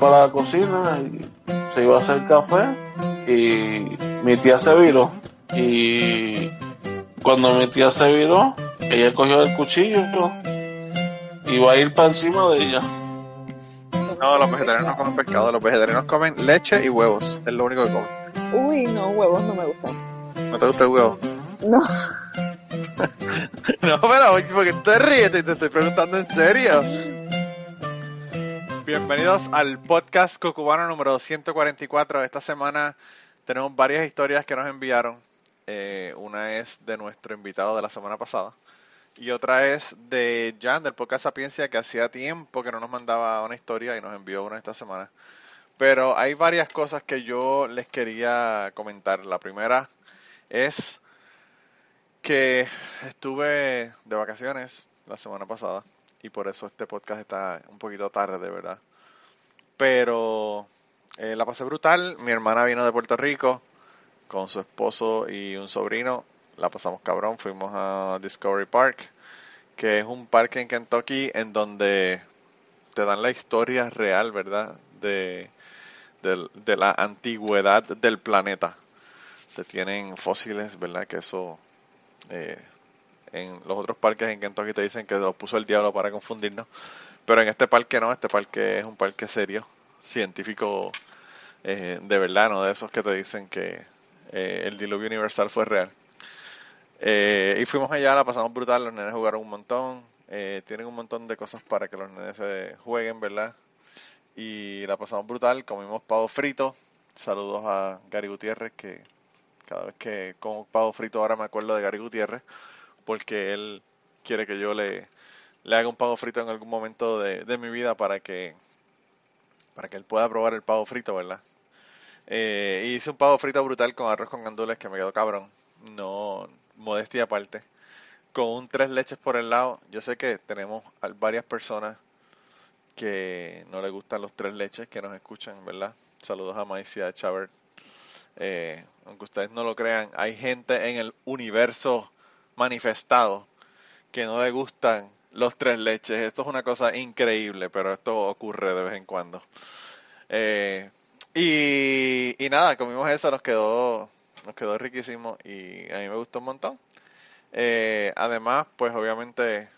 para la cocina y se iba a hacer café y mi tía se viró y cuando mi tía se viró ella cogió el cuchillo y iba a ir para encima de ella no, los vegetarianos no comen pescado, los vegetarianos comen leche y huevos, es lo único que comen. Uy, no, huevos no me gustan. ¿No te gusta el huevo? No. no, pero ¿por qué te ríes? Te, estoy preguntando en serio. Bienvenidos al podcast Cocubano número 144. Esta semana tenemos varias historias que nos enviaron. Eh, una es de nuestro invitado de la semana pasada. Y otra es de Jan, del podcast Sapiencia, que hacía tiempo que no nos mandaba una historia y nos envió una esta semana. Pero hay varias cosas que yo les quería comentar. La primera es que estuve de vacaciones la semana pasada y por eso este podcast está un poquito tarde, de verdad. Pero eh, la pasé brutal. Mi hermana vino de Puerto Rico con su esposo y un sobrino la pasamos cabrón, fuimos a Discovery Park, que es un parque en Kentucky en donde te dan la historia real, ¿verdad? De, de, la antigüedad del planeta. Te tienen fósiles, ¿verdad? Que eso... Eh, en los otros parques en Kentucky te dicen que lo puso el diablo para confundirnos. Pero en este parque no, este parque es un parque serio, científico eh, de verdad, no de esos que te dicen que eh, el diluvio universal fue real. Eh, y fuimos allá, la pasamos brutal, los nenes jugaron un montón, eh, tienen un montón de cosas para que los nenes jueguen, ¿verdad? Y la pasamos brutal, comimos pavo frito, saludos a Gary Gutiérrez, que cada vez que como pavo frito ahora me acuerdo de Gary Gutiérrez, porque él quiere que yo le, le haga un pavo frito en algún momento de, de mi vida para que, para que él pueda probar el pavo frito, ¿verdad? Eh, hice un pavo frito brutal con arroz con gandules que me quedó cabrón. No, modestia aparte, con un tres leches por el lado. Yo sé que tenemos varias personas que no les gustan los tres leches, que nos escuchan, ¿verdad? Saludos a Maicia, a Chabert. Eh, aunque ustedes no lo crean, hay gente en el universo manifestado que no le gustan los tres leches. Esto es una cosa increíble, pero esto ocurre de vez en cuando. Eh, y, y nada, comimos eso, nos quedó nos quedó riquísimo y a mí me gustó un montón. Eh, además, pues obviamente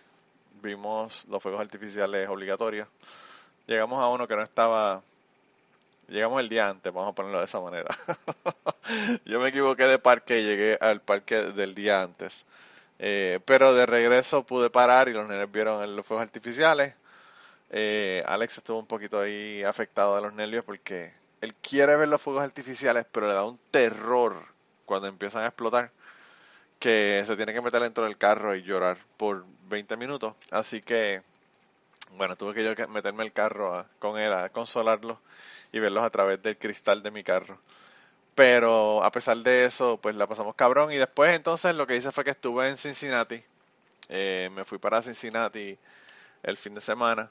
vimos los fuegos artificiales obligatorios. Llegamos a uno que no estaba... Llegamos el día antes, vamos a ponerlo de esa manera. Yo me equivoqué de parque y llegué al parque del día antes. Eh, pero de regreso pude parar y los nenes vieron los fuegos artificiales. Eh, Alex estuvo un poquito ahí afectado de los nervios porque él quiere ver los fuegos artificiales, pero le da un terror cuando empiezan a explotar, que se tiene que meter dentro del carro y llorar por 20 minutos. Así que, bueno, tuve que yo meterme el carro con él a consolarlo y verlos a través del cristal de mi carro. Pero a pesar de eso, pues la pasamos cabrón. Y después entonces lo que hice fue que estuve en Cincinnati. Eh, me fui para Cincinnati el fin de semana.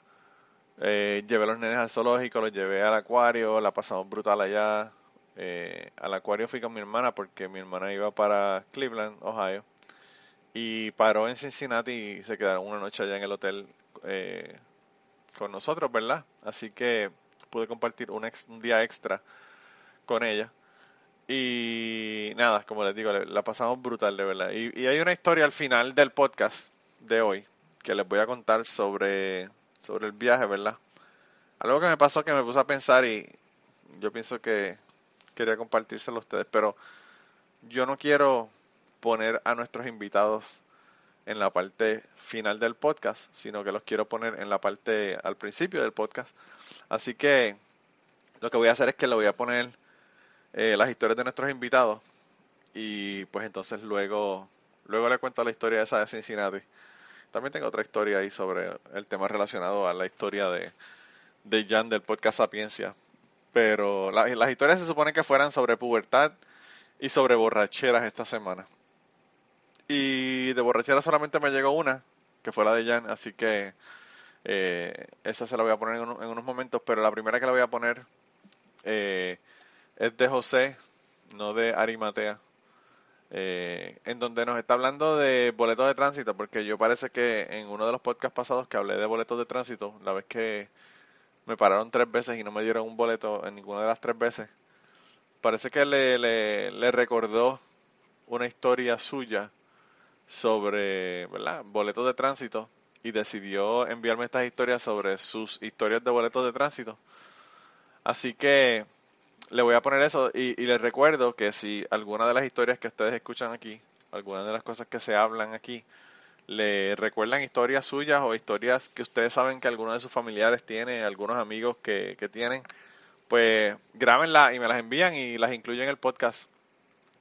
Eh, llevé a los nenes al zoológico, los llevé al acuario, la pasamos brutal allá. Eh, al acuario fui con mi hermana porque mi hermana iba para Cleveland, Ohio, y paró en Cincinnati y se quedaron una noche allá en el hotel eh, con nosotros, ¿verdad? Así que pude compartir un, un día extra con ella. Y nada, como les digo, la pasamos brutal, de verdad. Y, y, hay una historia al final del podcast de hoy que les voy a contar sobre, sobre el viaje, ¿verdad? Algo que me pasó que me puse a pensar y yo pienso que quería compartírselo a ustedes, pero yo no quiero poner a nuestros invitados en la parte final del podcast, sino que los quiero poner en la parte al principio del podcast. Así que lo que voy a hacer es que le voy a poner eh, las historias de nuestros invitados y pues entonces luego luego le cuento la historia esa de Cincinnati. También tengo otra historia ahí sobre el tema relacionado a la historia de, de Jan del podcast Sapiencia, pero las historias se supone que fueran sobre pubertad y sobre borracheras esta semana. Y de borrachera solamente me llegó una, que fue la de Jan, así que eh, esa se la voy a poner en, unos momentos, pero la primera que la voy a poner eh, es de José, no de Arimatea, eh, en donde nos está hablando de boletos de tránsito, porque yo parece que en uno de los podcasts pasados que hablé de boletos de tránsito, la vez que me pararon tres veces y no me dieron un boleto en ninguna de las tres veces. Parece que le, le, le recordó una historia suya sobre ¿verdad? boletos de tránsito y decidió enviarme estas historias sobre sus historias de boletos de tránsito. Así que le voy a poner eso y, y les recuerdo que si alguna de las historias que ustedes escuchan aquí, alguna de las cosas que se hablan aquí, le recuerdan historias suyas o historias que ustedes saben que alguno de sus familiares tiene, algunos amigos que, que tienen, pues grábenla y me las envían y las incluyen en el podcast.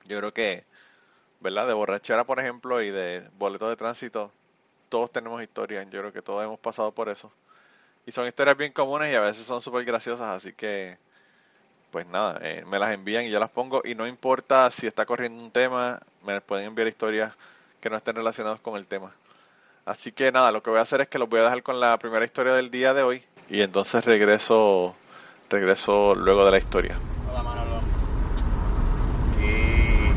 Yo creo que, ¿verdad? De borrachera, por ejemplo, y de boletos de tránsito, todos tenemos historias. Yo creo que todos hemos pasado por eso. Y son historias bien comunes y a veces son súper graciosas, así que, pues nada, eh, me las envían y yo las pongo. Y no importa si está corriendo un tema, me pueden enviar historias que no estén relacionados con el tema. Así que nada, lo que voy a hacer es que los voy a dejar con la primera historia del día de hoy y entonces regreso regreso luego de la historia. Hola Manolo. Aquí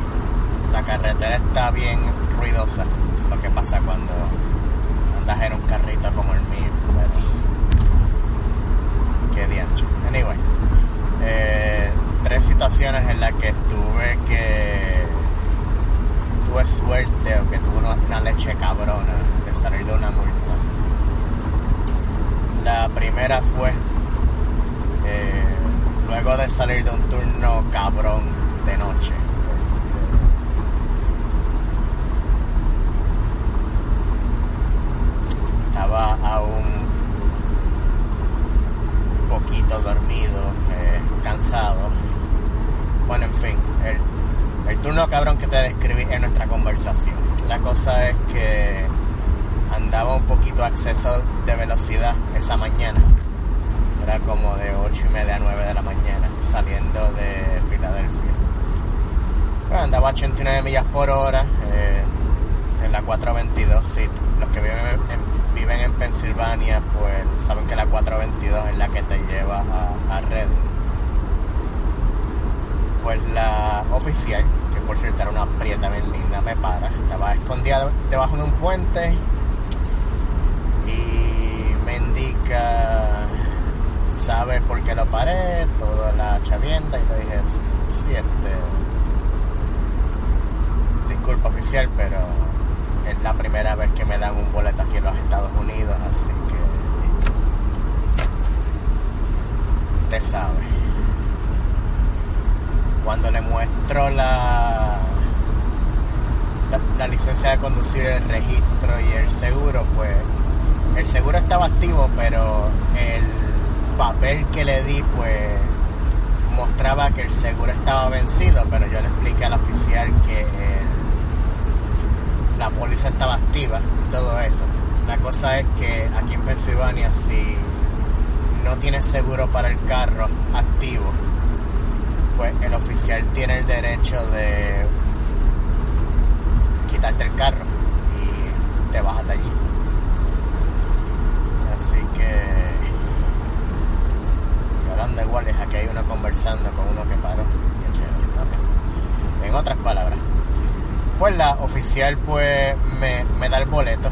la carretera está bien ruidosa. Es lo que pasa cuando andas en un carrito como el mío. Pero... Qué diancho. Anyway. Eh, tres situaciones en las que tuve que tuve suerte o que tuve una, leche cabrona de salir de una multa. La primera fue eh, luego de salir de un turno cabrón de noche. Estaba aún un poquito dormido, eh, cansado. Bueno, en fin, el, turno cabrón que te describí en nuestra conversación. La cosa es que andaba un poquito a exceso de velocidad esa mañana. Era como de 8 y media a 9 de la mañana, saliendo de Filadelfia. Pues andaba a 89 millas por hora eh, en la 422. Sí, los que viven en, viven en Pensilvania, pues saben que la 422 es la que te lleva a, a Reading pues la oficial, que por cierto era una prieta bien linda, me para. Estaba escondida debajo de un puente y me indica, ¿sabes por qué lo paré? Toda la chavienda y le dije, sí, este, disculpa oficial, pero es la primera vez que me dan un boleto aquí en los Estados Unidos, así que te sabes. Cuando le muestro la, la, la, licencia de conducir, el registro y el seguro, pues el seguro estaba activo, pero el papel que le di, pues mostraba que el seguro estaba vencido, pero yo le expliqué al oficial que el, la póliza estaba activa, todo eso. La cosa es que aquí en Pensilvania, si no tienes seguro para el carro activo, pues el oficial tiene el derecho de quitarte el carro y te bajas de allí. Así que hablando de guardias, aquí hay uno conversando con uno que paró. En otras palabras, pues la oficial pues me, me da el boleto.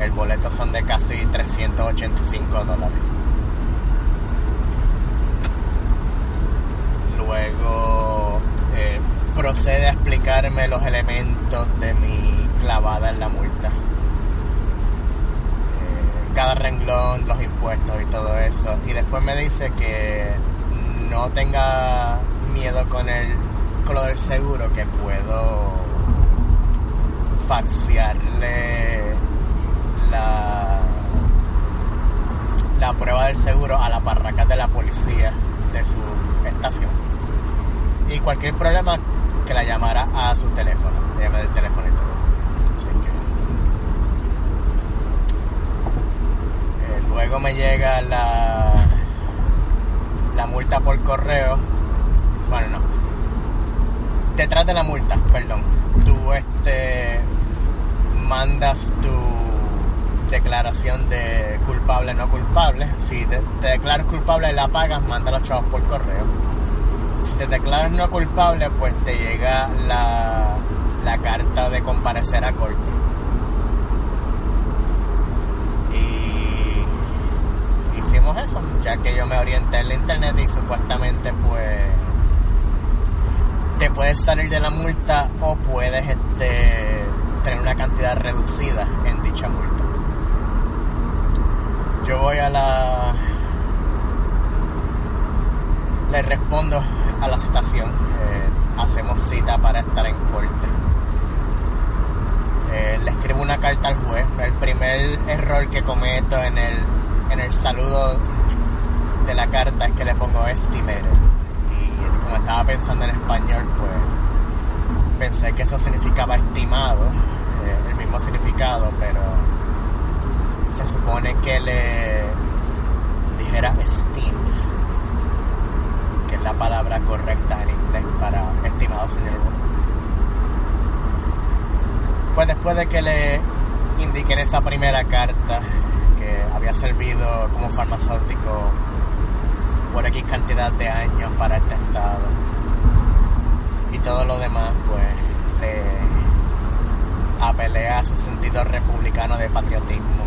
El boleto son de casi 385 dólares. luego eh, procede a explicarme los elementos de mi clavada en la multa. Eh, cada renglón, los impuestos y todo eso. Y después me dice que no tenga miedo con el con lo del seguro, que puedo faxiarle la, la prueba del seguro a la parraca de la policía de su estación y cualquier problema que la llamara a su teléfono, llame del teléfono y todo. Eh, luego me llega la la multa por correo. Bueno, no. Detrás de la multa, perdón. Tú este mandas tu declaración de culpable no culpable. Si te, te declaras culpable y la pagas, manda los chavos por correo si te declaras no culpable, pues te llega la, la carta de comparecer a corte. Y hicimos que yo me orienté en la internet y supuestamente pues te puedes salir de la multa o puedes este, tener una cantidad reducida en dicha multa. Yo voy a la... Le respondo a la citación. Eh, hacemos cita para estar en corte. Eh, le escribo una carta al juez. El primer error que cometo en el, en el saludo de la carta es que le pongo estimere. Estaba pensando en español, pues pensé que eso significaba estimado, eh, el mismo significado, pero se supone que le dijera esteemed, que es la palabra correcta en inglés para estimado señor. Pues después de que le indiqué en esa primera carta que había servido como farmacéutico por X cantidad de años para este estado y todo lo demás, pues le apelé a su sentido republicano de patriotismo.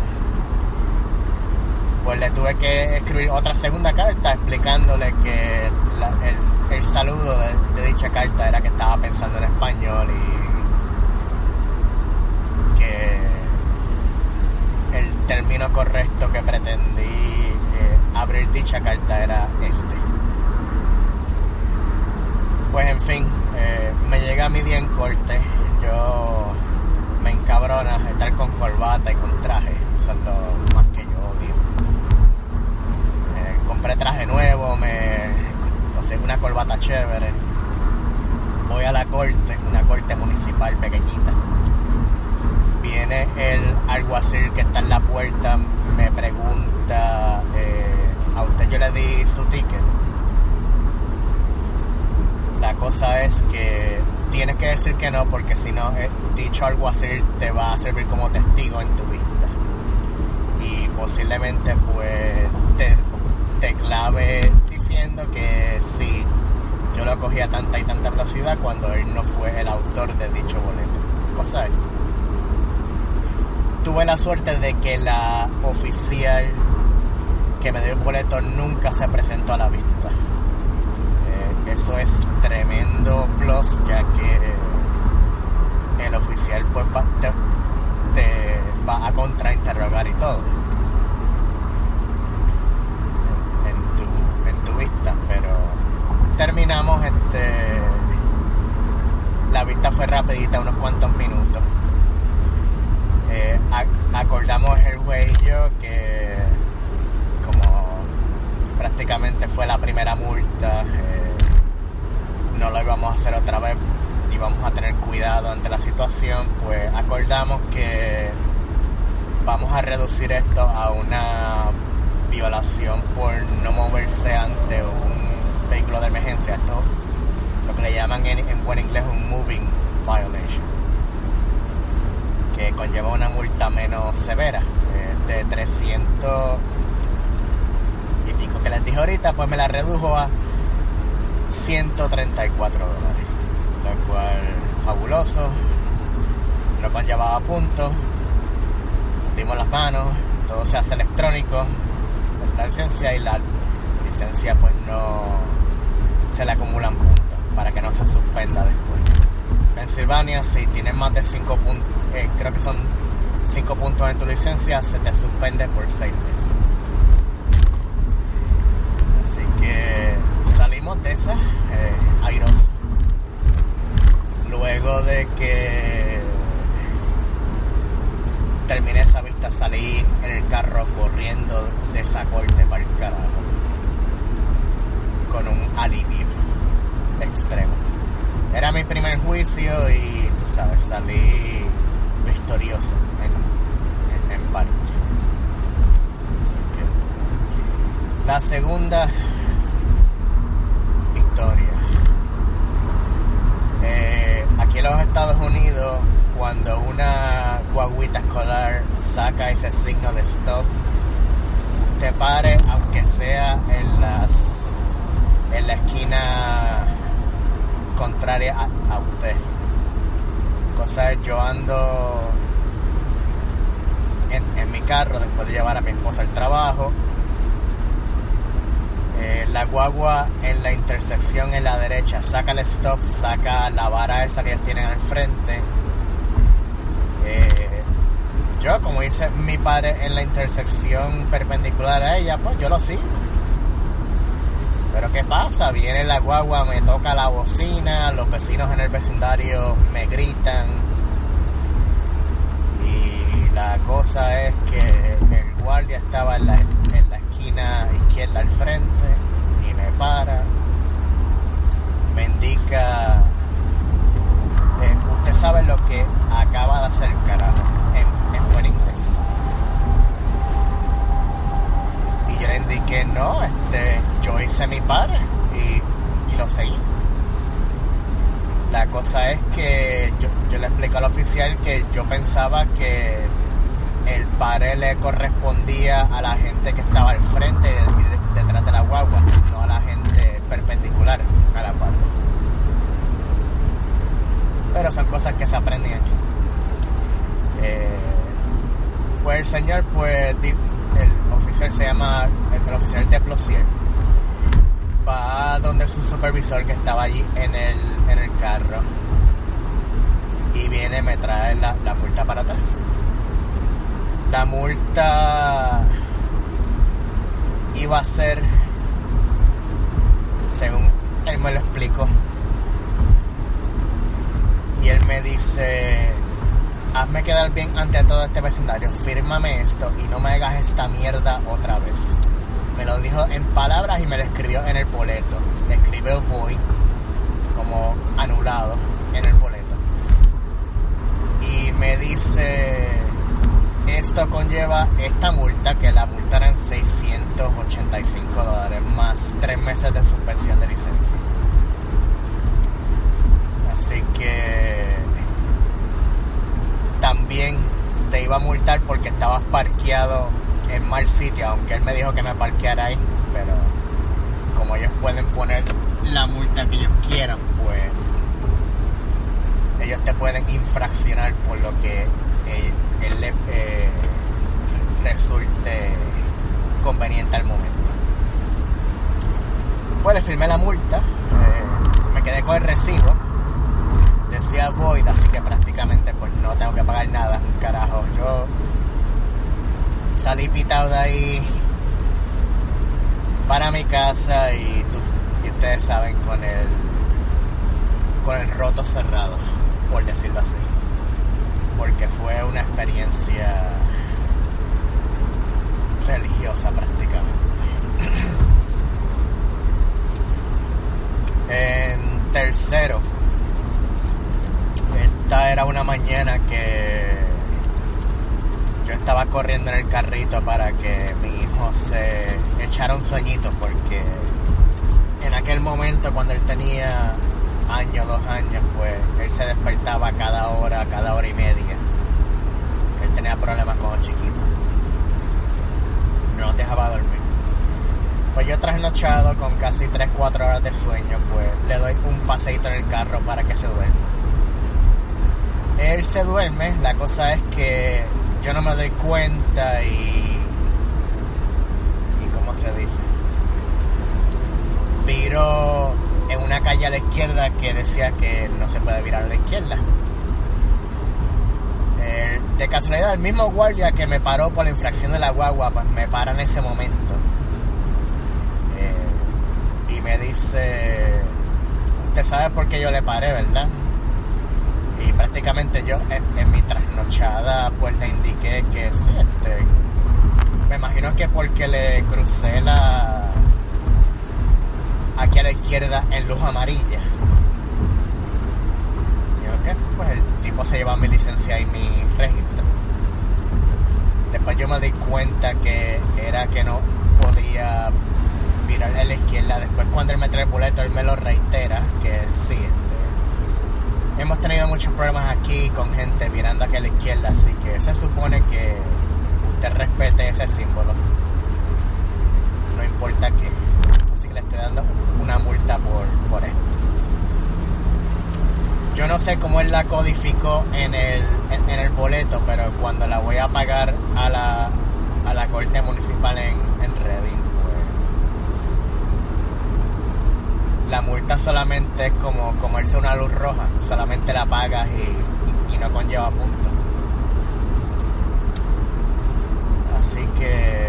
Pues le tuve que escribir otra segunda carta explicándole que el, el saludo de, de dicha carta era que estaba pensando en español y que el término correcto que pretendí eh, abrir dicha carta era este. Pues en fin, eh, me llega mi día en corte. Yo me encabrona estar con corbata y con traje. Eso es lo más que yo odio. Eh, compré traje nuevo, me conseguí una corbata chévere. Voy a la corte, una corte municipal pequeñita. Viene el alguacil que está en la puerta, me pregunta, eh, a usted yo le di su ticket. La cosa es que tienes que decir que no porque si no, eh, dicho alguacil te va a servir como testigo en tu vista. Y posiblemente pues te, te clave diciendo que sí, yo lo cogí a tanta y tanta velocidad cuando él no fue el autor de dicho boleto. Cosa es. Tuve la suerte de que la oficial que me dio el boleto nunca se presentó a la vista. Eh, eso es tremendo plus ya que el oficial pues va, te, te va a contrainterrogar y todo en, en tu, en tu vista, pero terminamos este la vista fue rapidita, unos cuantos minutos. Eh, ac- acordamos el juez y yo que como prácticamente fue la primera multa, eh, no lo íbamos a hacer otra vez, íbamos a tener cuidado ante la situación, pues acordamos que vamos a reducir esto a una violación por no moverse ante un vehículo de emergencia. Esto lo que le llaman en, en buen inglés un moving violation, que conlleva una multa menos severa, eh, de 300 y pico que les dije ahorita, pues me la redujo a 134 dólares, lo cual fabuloso, no conllevaba puntos, dimos las manos, todo se hace electrónico, la licencia y la licencia pues no se le acumulan puntos para que no se suspenda después. Pensilvania, si tienes más de 5 puntos, creo que son 5 puntos en tu licencia, se te suspende por 6 meses. Así que salimos de esa eh, airosos. Luego de que terminé esa vista, salí en el carro corriendo de esa corte para el carajo. Con un alivio extremo. Era mi primer juicio y tú sabes, salí victorioso en, en, parte. Así que la segunda historia. Eh, aquí en los Estados Unidos, cuando una guaguita escolar saca ese signo de stop, usted pare, aunque sea en las en la esquina contraria a, a usted. Cosa es, yo ando en, mi carro después de llevar a mi esposa al trabajo Eh, la guagua en la intersección en la derecha saca el stop, saca la vara esa que tienen al frente. Eh, yo, como dice mi padre en la intersección perpendicular a ella, pues yo lo sigo. Pero ¿qué pasa? Viene la guagua, me toca la bocina, los vecinos en el vecindario me gritan. Y la cosa es que el guardia estaba en la, en la esquina izquierda al frente y me para. Me indica, eh, usted sabe lo que acaba de hacer carajo, Le indiqué, no, este, yo hice mi par y, y lo seguí. La cosa es que yo, yo le explico al oficial que yo pensaba que el pare le correspondía a la gente que estaba al frente y de- y de- detrás de la guagua, no a la gente perpendicular a la par. Pero son cosas que se aprenden aquí. Eh, pues el señor, pues oficial se llama, el, oficial de Plosier, va donde su supervisor que estaba allí en el, en el carro y viene, me trae la, la multa para atrás. La multa iba a ser, según él me lo explicó, y él me dice, hazme quedar bien ante todo este vecindario, fírmame esto y no me hagas esta mierda otra vez. Me lo dijo en palabras y me lo escribió en el boleto. Escribió voy como anulado en el boleto. Y me dice, esto conlleva esta multa, que la multa eran 685 dólares más tres meses de suspensión de licencia. Así que también te iba a porque estabas parqueado en mal sitio, aunque él me dijo que me parqueara ahí, pero como ellos pueden poner la multa que ellos quieran, pues ellos te pueden infraccionar por lo que eh, él le eh, resulte conveniente al momento. Pues le firmé la multa, eh, me quedé con el recibo, void, así que prácticamente pues no tengo que pagar nada, un carajo. Yo salí pitado de ahí para mi casa y, y ustedes saben con el con el roto cerrado, por decirlo así. Porque fue una experiencia religiosa prácticamente. en tercero, esta era una mañana que yo estaba corriendo en el carrito para que mi hijo se echara un sueñito porque en aquel momento cuando él tenía año, dos años, pues él se despertaba cada hora, cada hora y media. Él tenía problemas con los chiquitos. No nos dejaba dormir. Pues yo trasnochado con casi 3-4 horas de sueño, pues le doy un paseíto en el carro para que se duerma. Él se duerme, la cosa es que yo no me doy cuenta y... ¿Y cómo se dice? Viro en una calle a la izquierda que decía que no se puede virar a la izquierda. Eh, de casualidad, el mismo guardia que me paró por la infracción de la guagua, pues me para en ese momento. Eh, y me dice, usted sabe por qué yo le paré, ¿verdad? Y prácticamente yo en, mi trasnochada pues le indiqué que sí, este, me imagino que porque le crucé la aquí a la izquierda en luz amarilla. Yo, ¿qué? Pues el tipo se lleva mi licencia y mi registro. Después yo me di cuenta que era que no podía virar a la izquierda. Después cuando él me trae el boleto, él me lo reitera, que sí, hemos tenido muchos problemas aquí con gente virando aquí a la izquierda, así que se supone que usted respete ese símbolo. No importa qué. Así que le estoy dando una multa por, por esto. Yo no sé cómo él la codificó en el, en, en el boleto, pero cuando la voy a pagar a la, a la corte municipal en, en Reading, pues no solamente es como comerse una luz roja, solamente la apagas y, no conlleva puntos. Así que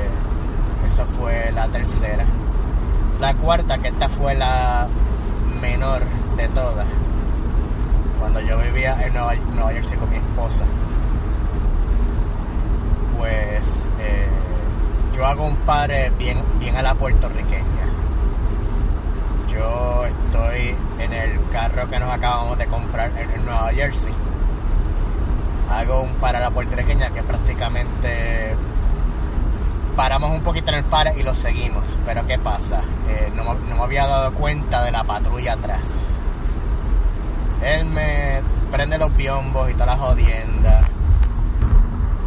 esa fue la tercera. La cuarta, que esta fue la menor de todas, cuando yo vivía en Nueva, Nueva Jersey con mi esposa, pues eh, yo hago un par bien a la puertorriqueña. Yo estoy en el carro que nos acabamos de comprar en, Nueva Jersey. Hago un par a la puertorriqueña que prácticamente paramos un poquito en el par y lo seguimos. Pero ¿qué pasa? Eh, no, no, me había dado cuenta de la patrulla atrás. Él me prende los biombos y todas las jodiendas.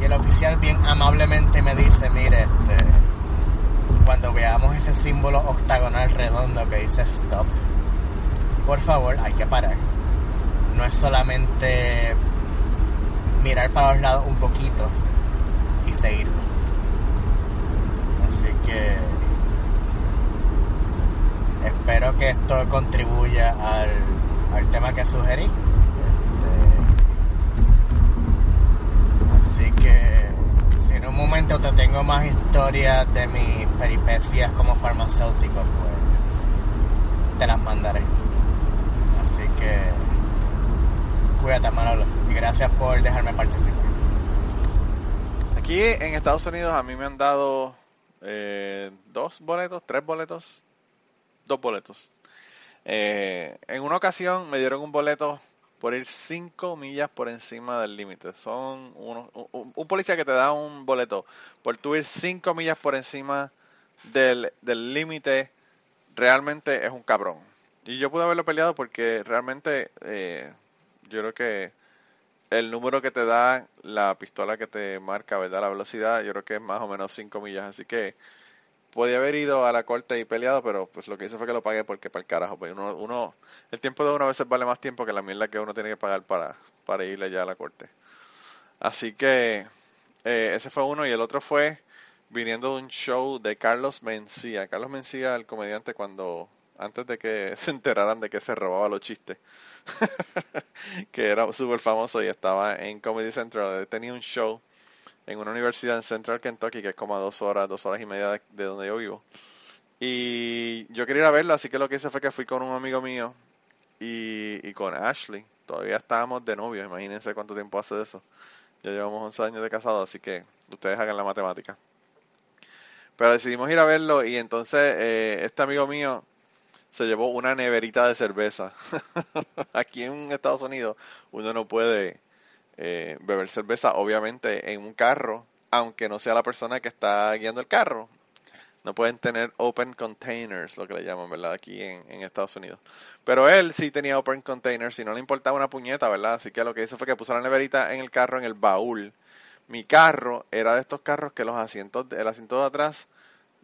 Y el oficial bien amablemente me dice, mire, este, cuando veamos ese símbolo octagonal redondo que dice stop, por favor hay que parar. No es solamente mirar para los lados un poquito y seguirlo. Así que espero que esto contribuya al, al tema que sugerí. Este, así que un momento te tengo más historias de mis peripecias como farmacéutico, pues te las mandaré. Así que cuídate Manolo y gracias por dejarme participar. Aquí en Estados Unidos a mí me han dado eh, dos boletos, tres boletos, dos boletos. Eh, en una ocasión me dieron un boleto por ir 5 millas por encima del límite. Son unos, un, policía que te da un boleto por tu ir 5 millas por encima del límite, realmente es un cabrón. Y yo pude haberlo peleado porque realmente eh, yo creo que el número que te da la pistola que te marca, ¿verdad? La velocidad, yo creo que es más o menos 5 millas. Así que podía haber ido a la corte y peleado, pero pues lo que hice fue que lo pagué porque para el carajo, pues uno, uno, el tiempo de uno a veces vale más tiempo que la mierda que uno tiene que pagar para, para irle ya a la corte. Así que eh, ese fue uno y el otro fue viniendo de un show de Carlos Mencía. Carlos Mencía, el comediante, cuando antes de que se enteraran de que se robaba los chistes, que era súper famoso y estaba en Comedy Central, tenía un show en una universidad en Central Kentucky, que es como a dos horas, dos horas y media de, donde yo vivo. Y yo quería ir a verlo, así que lo que hice fue que fui con un amigo mío y, con Ashley. Todavía estábamos de novio, imagínense cuánto tiempo hace de eso. Ya llevamos 11 años de casado, así que ustedes hagan la matemática. Pero decidimos ir a verlo y entonces eh, este amigo mío se llevó una neverita de cerveza. Aquí en Estados Unidos uno no puede eh, beber cerveza, obviamente, en un carro, aunque no sea la persona que está guiando el carro. No pueden tener open containers, lo que le llaman, ¿verdad? Aquí en, Estados Unidos. Pero él sí tenía open containers y no le importaba una puñeta, ¿verdad? Así que lo que hizo fue que puso la neverita en el carro, en el baúl. Mi carro era de estos carros que los asientos, el asiento de atrás,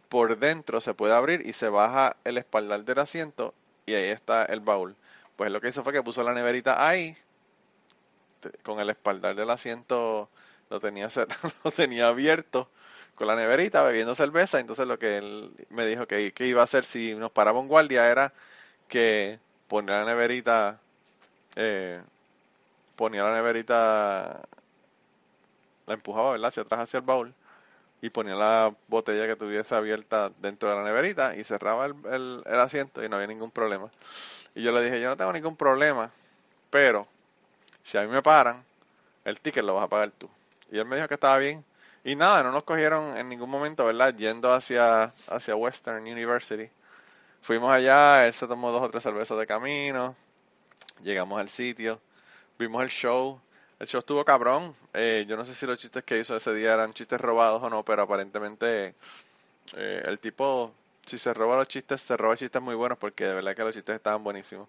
por dentro se puede abrir y se baja el espaldar del asiento y ahí está el baúl. Pues lo que hizo fue que puso la neverita ahí con el espaldar del asiento lo tenía, lo tenía abierto con la neverita bebiendo cerveza. Entonces lo que él me dijo que, que iba a hacer si nos paraba un guardia era que ponía la neverita, eh, ponía la neverita, la empujaba, ¿verdad? Hacia atrás, hacia el baúl y ponía la botella que tuviese abierta dentro de la neverita y cerraba el, el, el, asiento y no había ningún problema. Y yo le dije, yo no tengo ningún problema, pero si a mí me paran, el ticket lo vas a pagar tú. Y él me dijo que estaba bien. Y nada, no nos cogieron en ningún momento, ¿verdad? Yendo hacia, hacia Western University. Fuimos allá, él se tomó dos o tres cervezas de camino, llegamos al sitio, vimos el show. El show estuvo cabrón. Eh, yo no sé si los chistes que hizo ese día eran chistes robados o no, pero aparentemente eh, el tipo, si se roba los chistes, se roba chistes muy buenos porque de verdad que los chistes estaban buenísimos.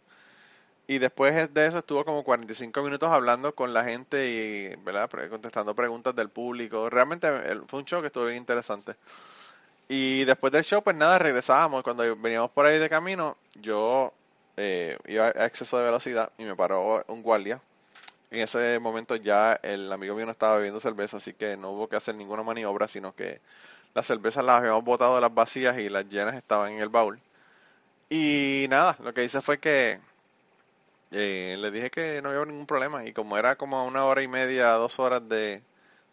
Y después de eso estuvo como 45 minutos hablando con la gente y, ¿verdad? Contestando preguntas del público. Realmente fue un show que estuvo bien interesante. Y después del show, pues nada, regresábamos. Cuando veníamos por ahí de camino, yo eh, iba a exceso de velocidad y me paró un guardia. En ese momento ya el amigo mío no estaba bebiendo cerveza, así que no hubo que hacer ninguna maniobra, sino que las cervezas las habíamos botado de las vacías y las llenas estaban en el baúl. Y nada, lo que hice fue que eh, le dije que no había ningún problema y como era como una hora y media, dos horas de,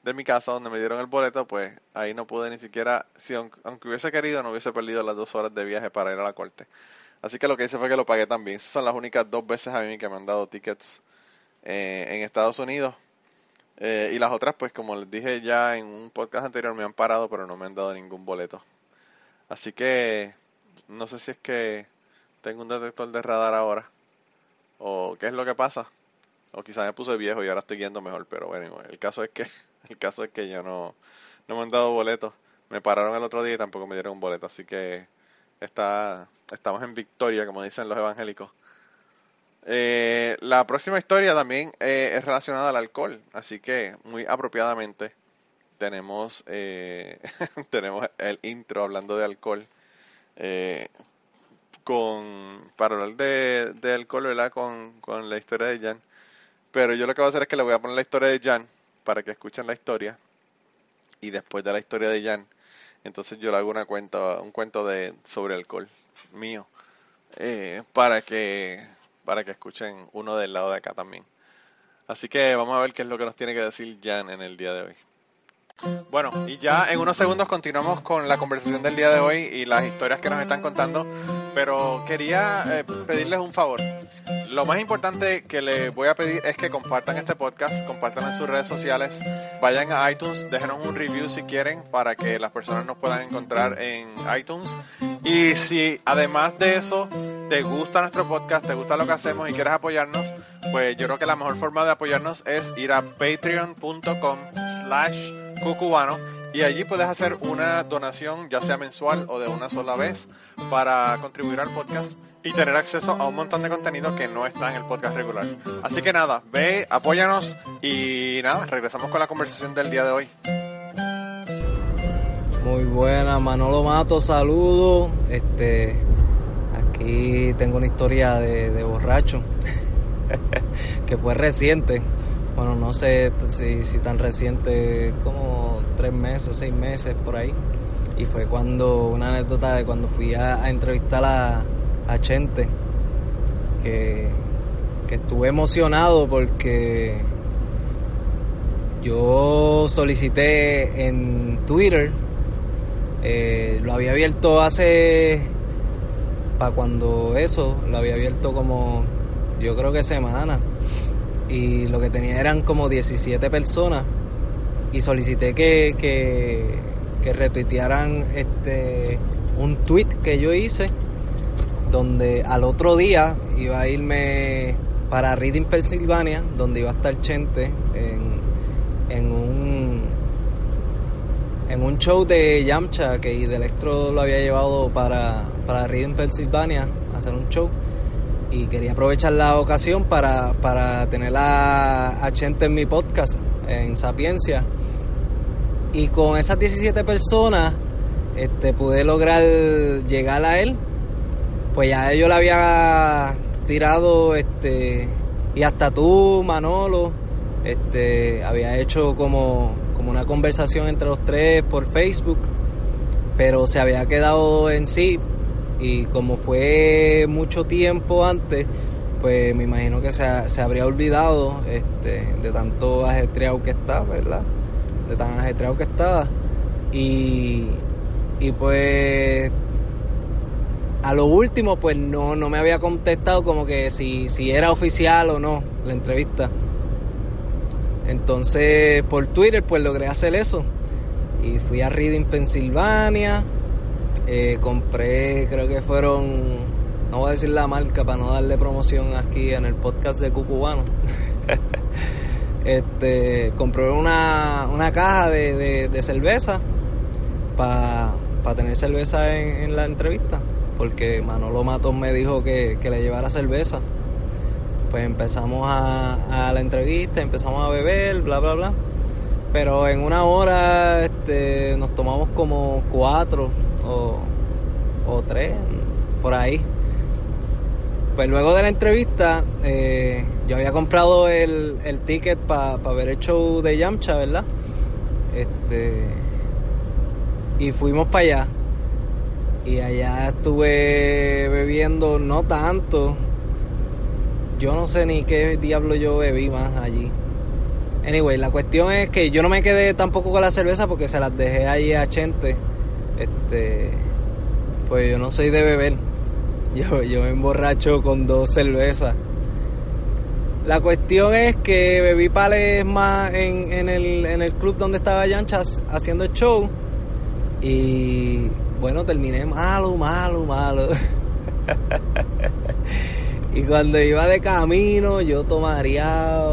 de mi casa donde me dieron el boleto, pues ahí no pude ni siquiera, si aunque hubiese querido, no hubiese perdido las dos horas de viaje para ir a la corte. Así que lo que hice fue que lo pagué también. Esas son las únicas dos veces a mí que me han dado tickets eh, en Estados Unidos. Eh, y las otras, pues como les dije ya en un podcast anterior, me han parado, pero no me han dado ningún boleto. Así que no sé si es que tengo un detector de radar ahora. O qué es lo que pasa. O quizás me puse viejo y ahora estoy yendo mejor. Pero bueno, el caso es que El caso es que yo no, no me han dado boletos. Me pararon el otro día y tampoco me dieron un boleto. Así que está, estamos en victoria, como dicen los evangélicos. Eh, la próxima historia también eh, es relacionada al alcohol. Así que muy apropiadamente tenemos, eh, tenemos el intro hablando de alcohol. Con, para hablar de, de alcohol, ¿verdad? Con, con la historia de Jan. Pero yo lo que voy a hacer es que le voy a poner la historia de Jan para que escuchen la historia y después de la historia de Jan, entonces yo le hago una cuenta, un cuento de sobre alcohol mío eh, para que para que escuchen uno del lado de acá también. Así que vamos a ver qué es lo que nos tiene que decir Jan en el día de hoy. Bueno, y ya en unos segundos continuamos con la conversación del día de hoy y las historias que nos están contando, pero quería eh, pedirles un favor. Lo más importante que les voy a pedir es que compartan este podcast, compartan en sus redes sociales, vayan a iTunes, déjenos un review si quieren para que las personas nos puedan encontrar en iTunes. Y si además de eso te gusta nuestro podcast, te gusta lo que hacemos y quieres apoyarnos, pues yo creo que la mejor forma de apoyarnos es ir a patreon.com slash cucubano y allí puedes hacer una donación ya sea mensual o de una sola vez para contribuir al podcast y tener acceso a un montón de contenido que no está en el podcast regular. Así que nada, ve, apóyanos y nada, regresamos con la conversación del día de hoy. Muy buena, Manolo Mato, saludo. Este, aquí tengo una historia de, de borracho que fue reciente. Bueno, no sé si, si tan reciente como tres meses, seis meses por ahí. Y fue cuando, una anécdota de cuando fui a entrevistar a, a Chente, que, estuve emocionado porque yo solicité en Twitter, eh, lo había abierto hace, para cuando eso, lo había abierto como, yo creo que semana, y lo que tenía eran como 17 personas, y solicité que, que, que retuitearan este, un tweet que yo hice donde al otro día iba a irme para Reading, Pennsylvania, donde iba a estar Chente en, un en un show de Yamcha que Electro lo había llevado para, para Reading, Pennsylvania, a hacer un show. Y quería aprovechar la ocasión para, para tener a, a Chente en mi podcast, en Sapiencia. Y con esas 17 personas este, pude lograr llegar a él pues ya yo le había tirado, este, y hasta tú, Manolo, este, había hecho como, como una conversación entre los tres por Facebook, pero se había quedado en sí, y como fue mucho tiempo antes, pues me imagino que se, se habría olvidado este, de tanto ajetreado que está, ¿verdad? De tan ajetreado que estaba. Y, y pues a lo último, pues no, no me había contestado como que si, si era oficial o no la entrevista. Entonces, por Twitter, pues logré hacer eso. Y fui a Reading, Pensilvania. Eh, compré, creo que fueron, no voy a decir la marca para no darle promoción aquí en el podcast de Cucubano. este, compré una, una caja de, de, cerveza para tener cerveza en la entrevista porque Manolo Matos me dijo que, le llevara cerveza. Pues empezamos a, la entrevista, empezamos a beber, bla, bla, bla. Pero en una hora este, nos tomamos como cuatro o, tres, por ahí. Pues luego de la entrevista, eh, yo había comprado el, ticket para ver el de Yamcha, ¿verdad? Este, y fuimos para allá. Y allá estuve bebiendo, no tanto. Yo no sé ni qué diablo yo bebí más allí. Anyway, la cuestión es que yo no me quedé tampoco con la cerveza porque se las dejé ahí a Chente. Este, pues yo no soy de beber. Yo, yo me emborracho con dos cervezas. La cuestión es que bebí pales más en, en, el, en el club donde estaba Yanchas haciendo el show. Y bueno, terminé malo, malo, malo. y cuando iba de camino, yo tomaría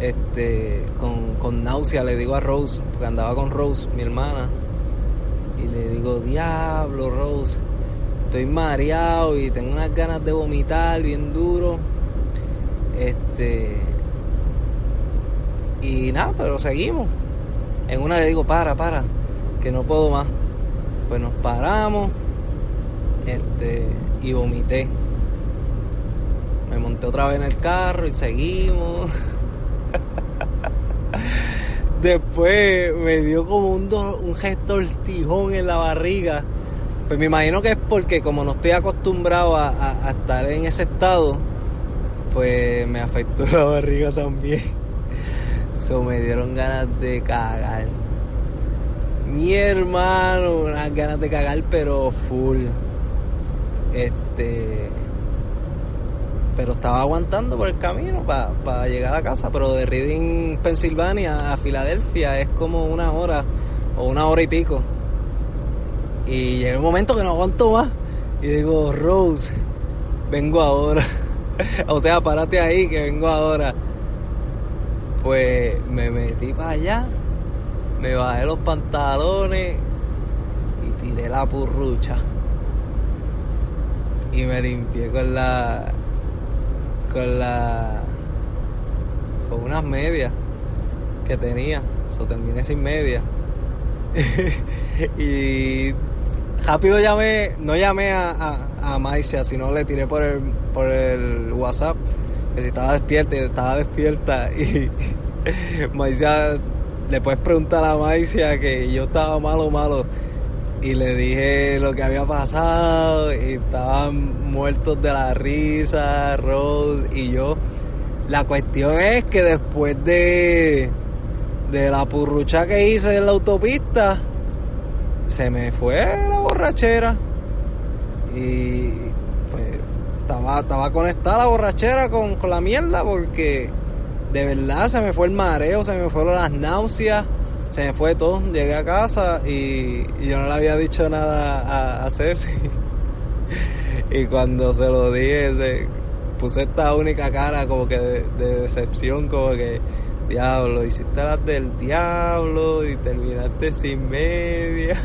este, con, con náusea, le digo a Rose, porque andaba con Rose, mi hermana. Y le digo, diablo, Rose, estoy mareado y tengo unas ganas de vomitar bien duro este. Y nada, pero seguimos. En una le digo, para, para, que no puedo más. Pues nos paramos. Este. Y vomité. Me monté otra vez en el carro y seguimos. Después me dio como un, un gesto tijón en la barriga. Pues me imagino que es porque como no estoy acostumbrado a estar en ese estado, pues me afectó la barriga también. So me dieron ganas de cagar. Mi hermano, unas ganas de cagar, pero full. Este. Pero estaba aguantando por el camino para llegar a casa. Pero de Reading, Pensilvania a Filadelfia es como una hora o una hora y pico. Y llega un momento que no aguanto más. Y digo, Rose, vengo ahora. o sea, párate ahí que vengo ahora. Pues me metí para allá, me bajé los pantalones y tiré la purrucha. Y me limpié con la. Con la. con unas medias que tenía. Eso terminé sin medias. y rápido llamé, no llamé a, a, Maicia, sino le tiré por el, por el WhatsApp que si estaba despierta estaba despierta y Maicia, le puedes preguntar a Maicia que yo estaba malo, malo y le dije lo que había pasado y estaban muertos de la risa, Rose y yo. La cuestión es que después de, de la purrucha que hice en la autopista, se me fue la borrachera y pues estaba, estaba conectada la borrachera con, la mierda porque de verdad se me fue el mareo, se me fueron las náuseas, se me fue todo. Llegué a casa y, yo no le había dicho nada a, Ceci. y cuando se lo dije, puse esta única cara como que de, de decepción, como que diablo, hiciste las del diablo y terminaste sin media.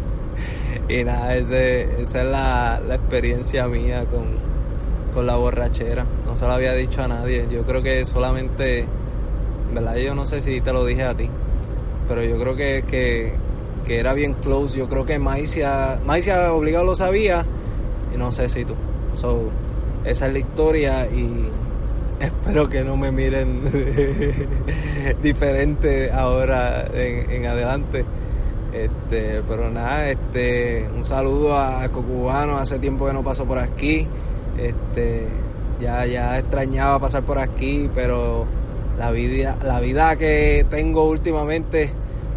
y nada, ese, esa es la, experiencia mía con, la borrachera. No se lo había dicho a nadie. Yo creo que solamente, ¿verdad? Yo no sé si te lo dije a ti, pero yo creo que, que, era bien close. Yo creo que Maicia, obligado lo sabía y no sé si tú. So, esa es la historia y espero que no me miren diferente ahora en, en adelante. Este, pero nada, este, un saludo a Cocubano, hace tiempo que no pasó por aquí. Este, ya, ya extrañaba pasar por aquí, pero la vida, la vida que tengo últimamente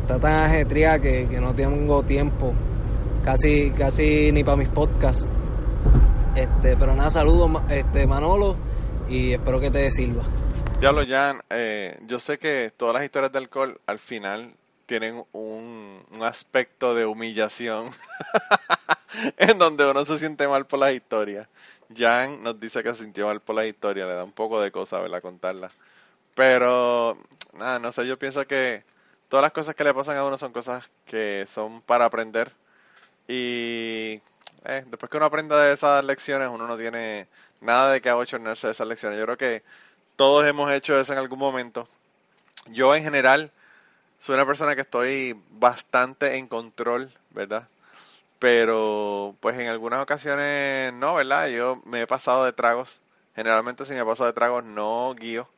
está tan ajetreada que, que no tengo tiempo. Casi, casi ni para mis podcasts. Este, pero nada, saludos este, Manolo y espero que te sirva. Ya lo Jan, eh, yo sé que todas las historias de alcohol al final tienen un, aspecto de humillación en donde uno se siente mal por las historias. Jan nos dice que se sintió mal por las historias, le da un poco de cosa, ¿verdad? Contarla. Pero, nada, no sé, yo pienso que todas las cosas que le pasan a uno son cosas que son para aprender. Y eh, después que uno aprenda de esas lecciones, uno no tiene nada de que abochornarse de esas lecciones. Yo creo que todos hemos hecho eso en algún momento. Yo en general soy una persona que estoy bastante en control, ¿verdad? Pero pues en algunas ocasiones no, ¿verdad? Yo me he pasado de tragos. Generalmente si me he pasado de tragos no guío.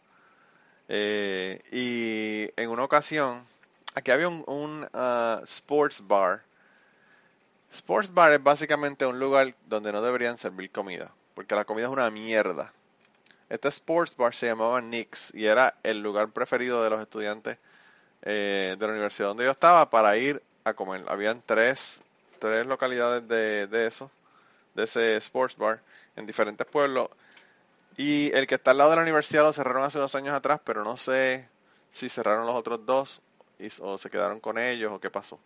Eh, y en una ocasión, aquí había un, un uh, sports bar Sports Bar es básicamente un lugar donde no deberían servir comida, porque la comida es una mierda. Este Sports Bar se llamaba Nick's y era el lugar preferido de los estudiantes eh, de la universidad donde yo estaba para ir a comer. Habían tres, tres localidades de, de eso, de ese Sports Bar, en diferentes pueblos. Y el que está al lado de la universidad lo cerraron hace dos años atrás, pero no sé si cerraron los otros dos o se quedaron con ellos o qué pasó.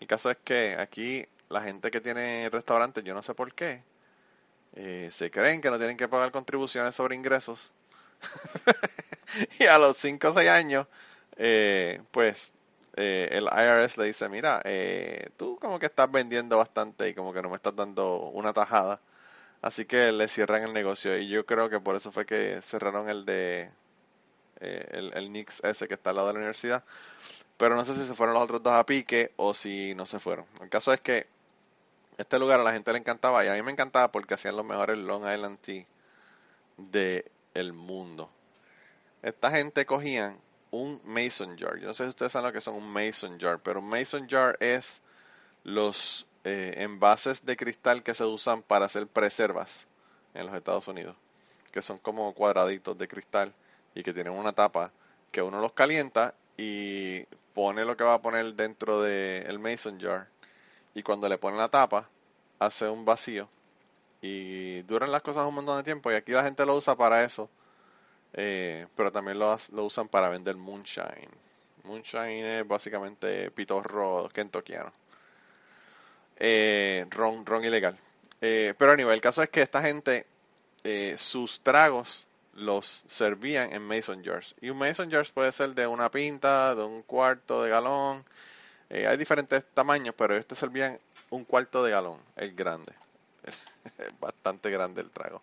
El caso es que aquí la gente que tiene restaurantes, yo no sé por qué, eh, se creen que no tienen que pagar contribuciones sobre ingresos. y a los 5 o 6 años, eh, pues eh, el IRS le dice, mira, tú como que estás vendiendo bastante y como que no me estás dando una tajada. Así que le cierran el negocio y yo creo que por eso fue que cerraron el de el, el Nix ese que está al lado de la universidad. Pero no sé si se fueron los otros dos a pique o si no se fueron. El caso es que este lugar a la gente le encantaba y a mí me encantaba porque hacían los mejores Long Island Tea del mundo. Esta gente cogían un mason jar. Yo no sé si ustedes saben lo que son un mason jar, pero un mason jar es los eh, envases de cristal que se usan para hacer preservas en los Estados Unidos, que son como cuadraditos de cristal y que tienen una tapa que uno los calienta y pone lo que va a poner dentro del mason jar. Y cuando le pone la tapa hace un vacío. Y duran las cosas un montón de tiempo y aquí la gente lo usa para eso eh, pero también lo, lo usan para vender moonshine. Moonshine es básicamente pitorro kentuckiano. Eh, ron, ron ilegal. Eh, pero a nivel el caso es que esta gente sus tragos los servían en mason jars. Y un mason jars puede ser de una pinta, de un cuarto de galón. Eh, hay diferentes tamaños, pero este servían un cuarto de galón, el grande. bastante grande el trago.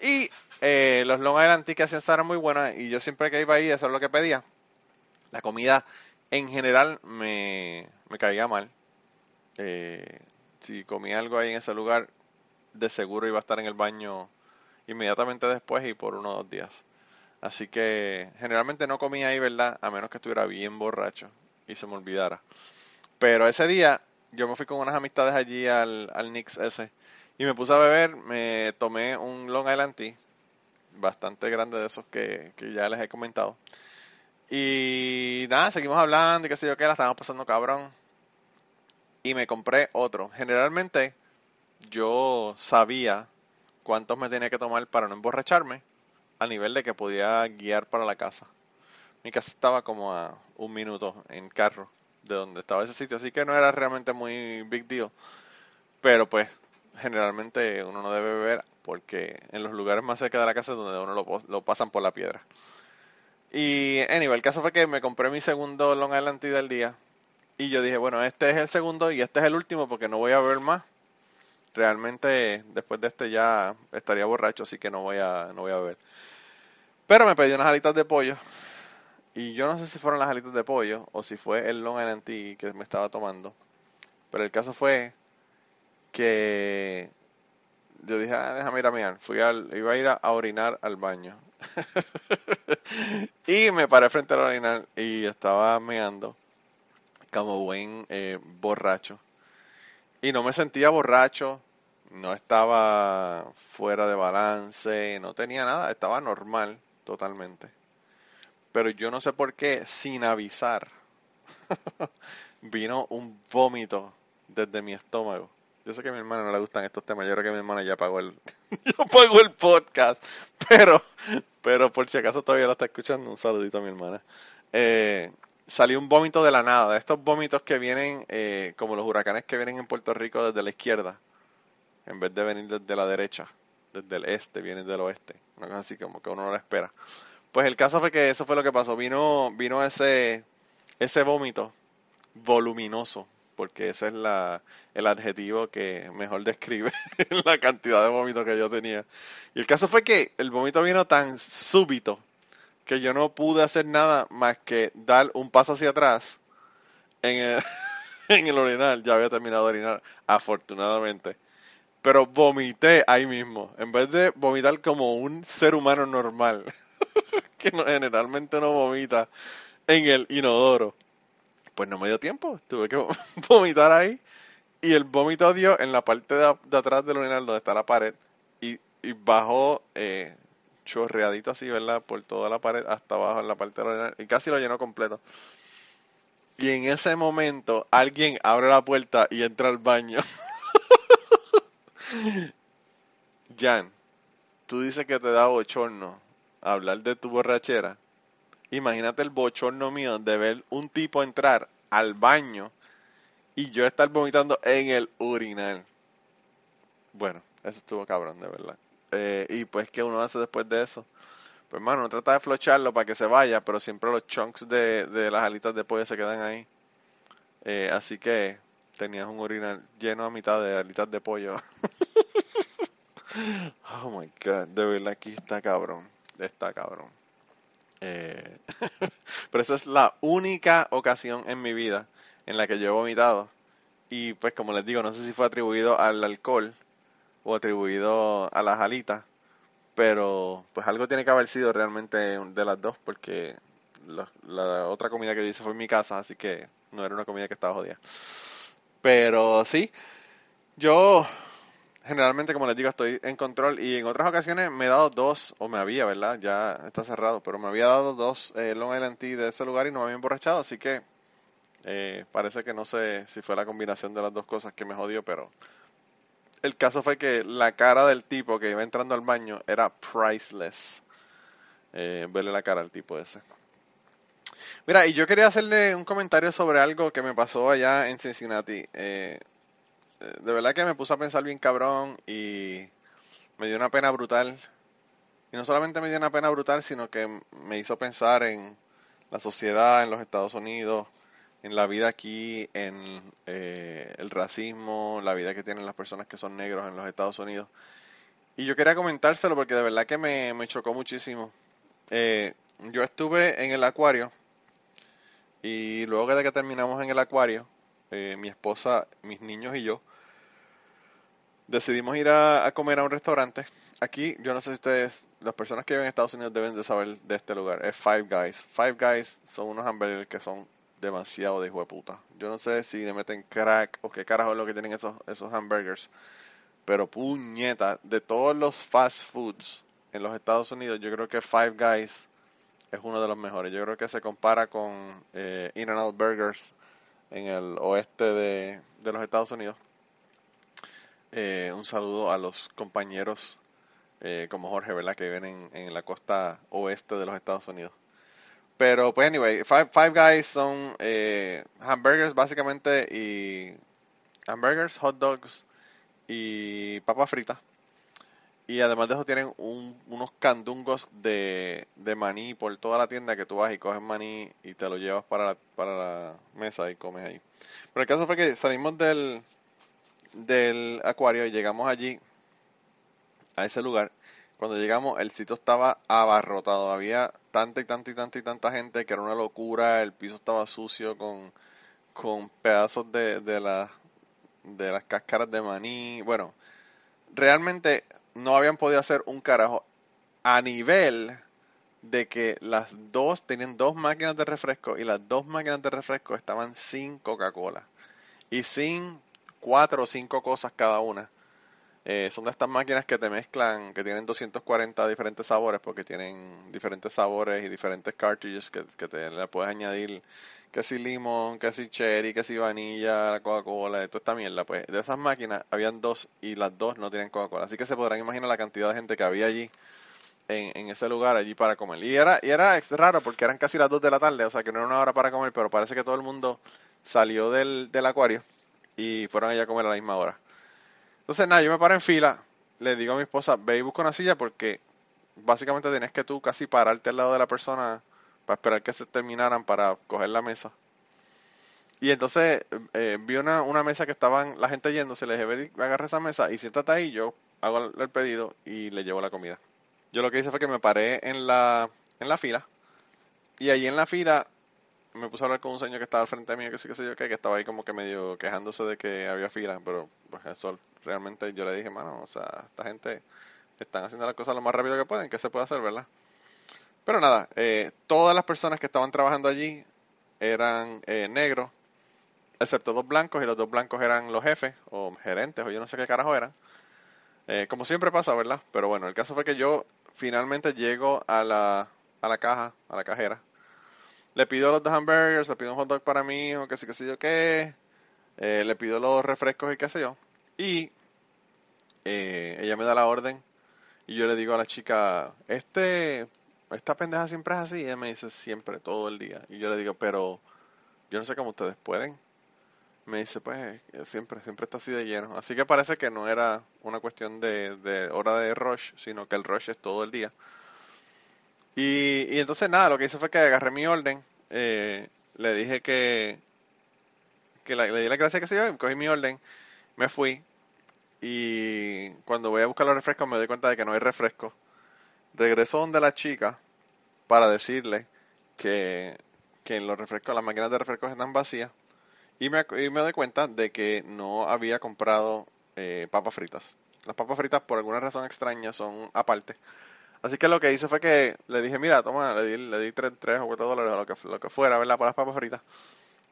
Y eh, los Long Island Tea que hacían eran muy buenos y yo siempre que iba ahí, eso es lo que pedía. La comida en general me, me caía mal. Eh, si comía algo ahí en ese lugar, de seguro iba a estar en el baño inmediatamente después y por uno o dos días. Así que generalmente no comía ahí, ¿verdad? A menos que estuviera bien borracho y se me olvidara. Pero ese día yo me fui con unas amistades allí al, al Nix ese y me puse a beber, me tomé un Long Island bastante grande de esos que, que ya les he comentado. Y nada, seguimos hablando y qué sé yo qué, la estábamos pasando cabrón. Y me compré otro. Generalmente yo sabía cuántos me tenía que tomar para no emborracharme, a nivel de que podía guiar para la casa. Mi casa estaba como a un minuto en carro de donde estaba ese sitio, así que no era realmente muy big deal. Pero pues, generalmente uno no debe beber porque en los lugares más cerca de la casa es donde uno lo, pasan por la piedra. Y anyway, el caso fue que me compré mi segundo Long Island del día. Y yo dije, bueno, este es el segundo y este es el último porque no voy a beber más realmente después de este ya estaría borracho, así que no voy a, no voy a beber. Pero me pedí unas alitas de pollo. Y yo no sé si fueron las alitas de pollo o si fue el Long Island que me estaba tomando. Pero el caso fue que yo dije, ah, déjame ir a mirar. Fui al, iba a ir a, orinar al baño. y me paré frente al orinar y estaba meando como buen eh, borracho. Y no me sentía borracho, no estaba fuera de balance, no tenía nada, estaba normal totalmente. Pero yo no sé por qué, sin avisar, vino un vómito desde mi estómago. Yo sé que a mi hermana no le gustan estos temas, yo creo que mi hermana ya pagó el, ya pagó el podcast, pero, pero por si acaso todavía lo está escuchando, un saludito a mi hermana. Eh, salió un vómito de la nada, estos vómitos que vienen eh, como los huracanes que vienen en Puerto Rico desde la izquierda, en vez de venir desde la derecha, desde el este, viene del oeste, una cosa así como que uno no lo espera. Pues el caso fue que eso fue lo que pasó, vino, vino ese, ese vómito voluminoso, porque ese es la, el adjetivo que mejor describe la cantidad de vómito que yo tenía. Y el caso fue que el vómito vino tan súbito que yo no pude hacer nada más que dar un paso hacia atrás en el, en el orinar. Ya había terminado de orinar, afortunadamente pero vomité ahí mismo. En vez de vomitar como un ser humano normal, que generalmente no vomita en el inodoro, pues no me dio tiempo. Tuve que vomitar ahí. Y el vómito dio en la parte de, de atrás del urinal donde está la pared y, y bajó eh, chorreadito así, ¿verdad? Por toda la pared hasta abajo en la parte del urinal y casi lo llenó completo. Y en ese momento alguien abre la puerta y entra al baño. Jan, tú dices que te da bochorno hablar de tu borrachera. Imagínate el bochorno mío de ver un tipo entrar al baño y yo estar vomitando en el urinal. Bueno, eso estuvo cabrón, de verdad. Eh, y pues, ¿qué uno hace después de eso? Pues, hermano, uno trata de flocharlo para que se vaya, pero siempre los chunks de, de las alitas de pollo se quedan ahí. Eh, así que tenías un urinal lleno a mitad de alitas de pollo. oh my god, de verdad aquí está cabrón. Está cabrón. Eh, pero esa es la única ocasión en mi vida en la que yo he vomitado. Y pues como les digo, no sé si fue atribuido al alcohol o atribuido a las alitas. Pero pues algo tiene que haber sido realmente de las dos porque la, la otra comida que hice fue en mi casa, así que no era una comida que estaba jodida. Pero sí, yo generalmente, como les digo, estoy en control y en otras ocasiones me he dado dos, o me había, ¿verdad? Ya está cerrado, pero me había dado dos eh, Long Island Tea de ese lugar y no me había emborrachado, así que eh, parece que no sé si fue la combinación de las dos cosas que me jodió, pero el caso fue que la cara del tipo que iba entrando al baño era priceless. Eh, verle la cara al tipo ese. Mira, y yo quería hacerle un comentario sobre algo que me pasó allá en Cincinnati. Eh, de verdad que me puse a pensar bien cabrón y me dio una pena brutal. Y no solamente me dio una pena brutal, sino que me hizo pensar en la sociedad en los Estados Unidos, en la vida aquí, en eh, el racismo, la vida que tienen las personas que son negros en los Estados Unidos. Y yo quería comentárselo porque de verdad que me, me chocó muchísimo. Eh, yo estuve en el acuario y luego de que terminamos en el acuario, eh, mi esposa, mis niños y yo, decidimos ir a, comer a un restaurante. Aquí, yo no sé si ustedes, las personas que viven en Estados Unidos deben de saber de este lugar. Es Five Guys. Five Guys son unos hamburgers que son demasiado de hijo de puta. Yo no sé si le meten crack o qué carajo es lo que tienen esos, esos hamburgers. Pero puñeta, de todos los fast foods en los Estados Unidos, yo creo que Five Guys es uno de los mejores. Yo creo que se compara con eh, In-N-Out Burgers en el oeste de, los Estados Unidos. Eh, un saludo a los compañeros eh, como Jorge, ¿verdad? Que viven en, la costa oeste de los Estados Unidos. Pero, pues, anyway, Five, five Guys son eh, hamburgers básicamente y hamburgers, hot dogs y papas fritas. Y además de eso tienen unos candungos de, de, maní por toda la tienda que tú vas y coges maní y te lo llevas para la, para la mesa y comes ahí. Pero el caso fue que salimos del, del acuario y llegamos allí, a ese lugar. Cuando llegamos el sitio estaba abarrotado, había tanta y tanta y tanta y tanta gente que era una locura, el piso estaba sucio con, con pedazos de, de, la, de las cáscaras de maní. Bueno, realmente no habían podido hacer un carajo a nivel de que las dos tenían dos máquinas de refresco y las dos máquinas de refresco estaban sin Coca-Cola y sin cuatro o cinco cosas cada una. Eh, son de estas máquinas que te mezclan, que tienen 240 diferentes sabores, porque tienen diferentes sabores y diferentes cartridges que, que te le puedes añadir, que si limón, que si cherry, que si vanilla, Coca-Cola, toda esta mierda. Pues de esas máquinas habían dos y las dos no tienen Coca-Cola. Así que se podrán imaginar la cantidad de gente que había allí en, en, ese lugar allí para comer. Y era, y era raro porque eran casi las 2 de la tarde, o sea que no era una hora para comer, pero parece que todo el mundo salió del, del acuario y fueron allá a comer a la misma hora. Entonces, nada, yo me paro en fila, le digo a mi esposa, ve y busca una silla porque básicamente tienes que tú casi pararte al lado de la persona para esperar que se terminaran para coger la mesa. Y entonces eh, vi una, una mesa que estaban la gente yéndose, le dije, ve, agarra esa mesa y siéntate ahí, yo hago el pedido y le llevo la comida. Yo lo que hice fue que me paré en la, en la fila y allí en la fila me puse a hablar con un señor que estaba al frente de mí, que sí que sé yo que estaba ahí como que medio quejándose de que había fila, pero pues eso realmente yo le dije, mano, o sea, esta gente están haciendo las cosas lo más rápido que pueden, ¿qué se puede hacer, verdad? Pero nada, eh, todas las personas que estaban trabajando allí eran eh, negros excepto dos blancos, y los dos blancos eran los jefes, o gerentes, o yo no sé qué carajo eran. Eh, como siempre pasa, ¿verdad? Pero bueno, el caso fue que yo finalmente llego a la, a la caja, a la cajera. Le pido los dos hamburgers, le pido un hot dog para mí, o qué sé, qué sé yo qué. Eh, le pido los refrescos y qué sé yo. Y eh, ella me da la orden y yo le digo a la chica, este, esta pendeja siempre es así. Y ella me dice, siempre, todo el día. Y yo le digo, pero yo no sé cómo ustedes pueden. Me dice, pues, siempre, siempre está así de lleno. Así que parece que no era una cuestión de, de hora de rush, sino que el rush es todo el día. Y, y entonces nada, lo que hice fue que agarré mi orden, eh, le dije que, que le di la gracia que se yo, cogí mi orden, me fui y cuando voy a buscar los refrescos me doy cuenta de que no hay refresco. Regreso donde la chica para decirle que, que los refrescos, las máquinas de refrescos están vacías y me, y me doy cuenta de que no había comprado eh, papas fritas. Las papas fritas por alguna razón extraña son aparte. Así que lo que hice fue que le dije, mira, toma, le di, le di 3, o 4 dólares o lo que, lo que fuera, ¿verdad? Por las papas fritas.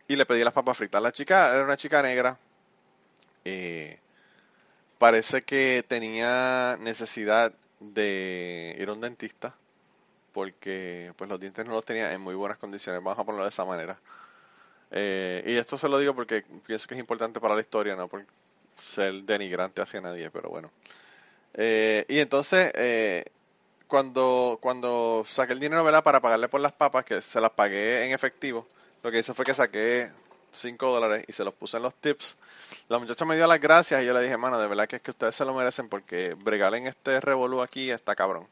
Y le pedí las papas fritas. La chica era una chica negra. Eh, parece que tenía necesidad de ir a un dentista. Porque pues los dientes no los tenía en muy buenas condiciones. Vamos a ponerlo de esa manera. Eh, y esto se lo digo porque pienso que es importante para la historia, no por ser denigrante hacia nadie, pero bueno. Eh, y entonces eh, cuando, cuando saqué el dinero ¿verdad? para pagarle por las papas, que se las pagué en efectivo, lo que hice fue que saqué 5 dólares y se los puse en los tips. La muchacha me dio las gracias y yo le dije, mano, de verdad que es que ustedes se lo merecen porque en este revolú aquí está cabrón.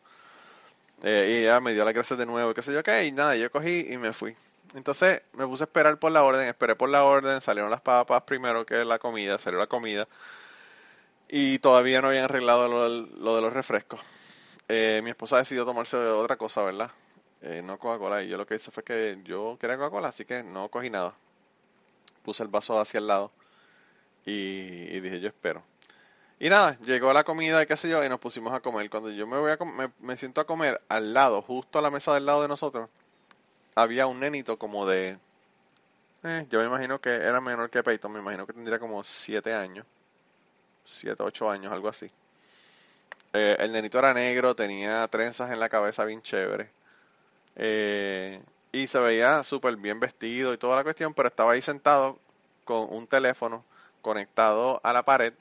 Eh, y ella me dio las gracias de nuevo y qué sé yo qué, y nada, yo cogí y me fui. Entonces me puse a esperar por la orden, esperé por la orden, salieron las papas primero que la comida, salió la comida y todavía no habían arreglado lo de los refrescos. Eh, mi esposa decidió tomarse otra cosa, ¿verdad? Eh, no Coca-Cola. Y yo lo que hice fue que yo quería Coca-Cola, así que no cogí nada. Puse el vaso hacia el lado y, dije, yo espero. Y nada, llegó la comida y qué sé yo, y nos pusimos a comer. Cuando yo me voy a me, siento a comer al lado, justo a la mesa del lado de nosotros, había un nenito como de... Eh, yo me imagino que era menor que Peyton, me imagino que tendría como 7 años. 7, 8 años, algo así. Eh, el nenito era negro, tenía trenzas en la cabeza bien chévere. Eh, y se veía súper bien vestido y toda la cuestión, pero estaba ahí sentado con un teléfono conectado a la pared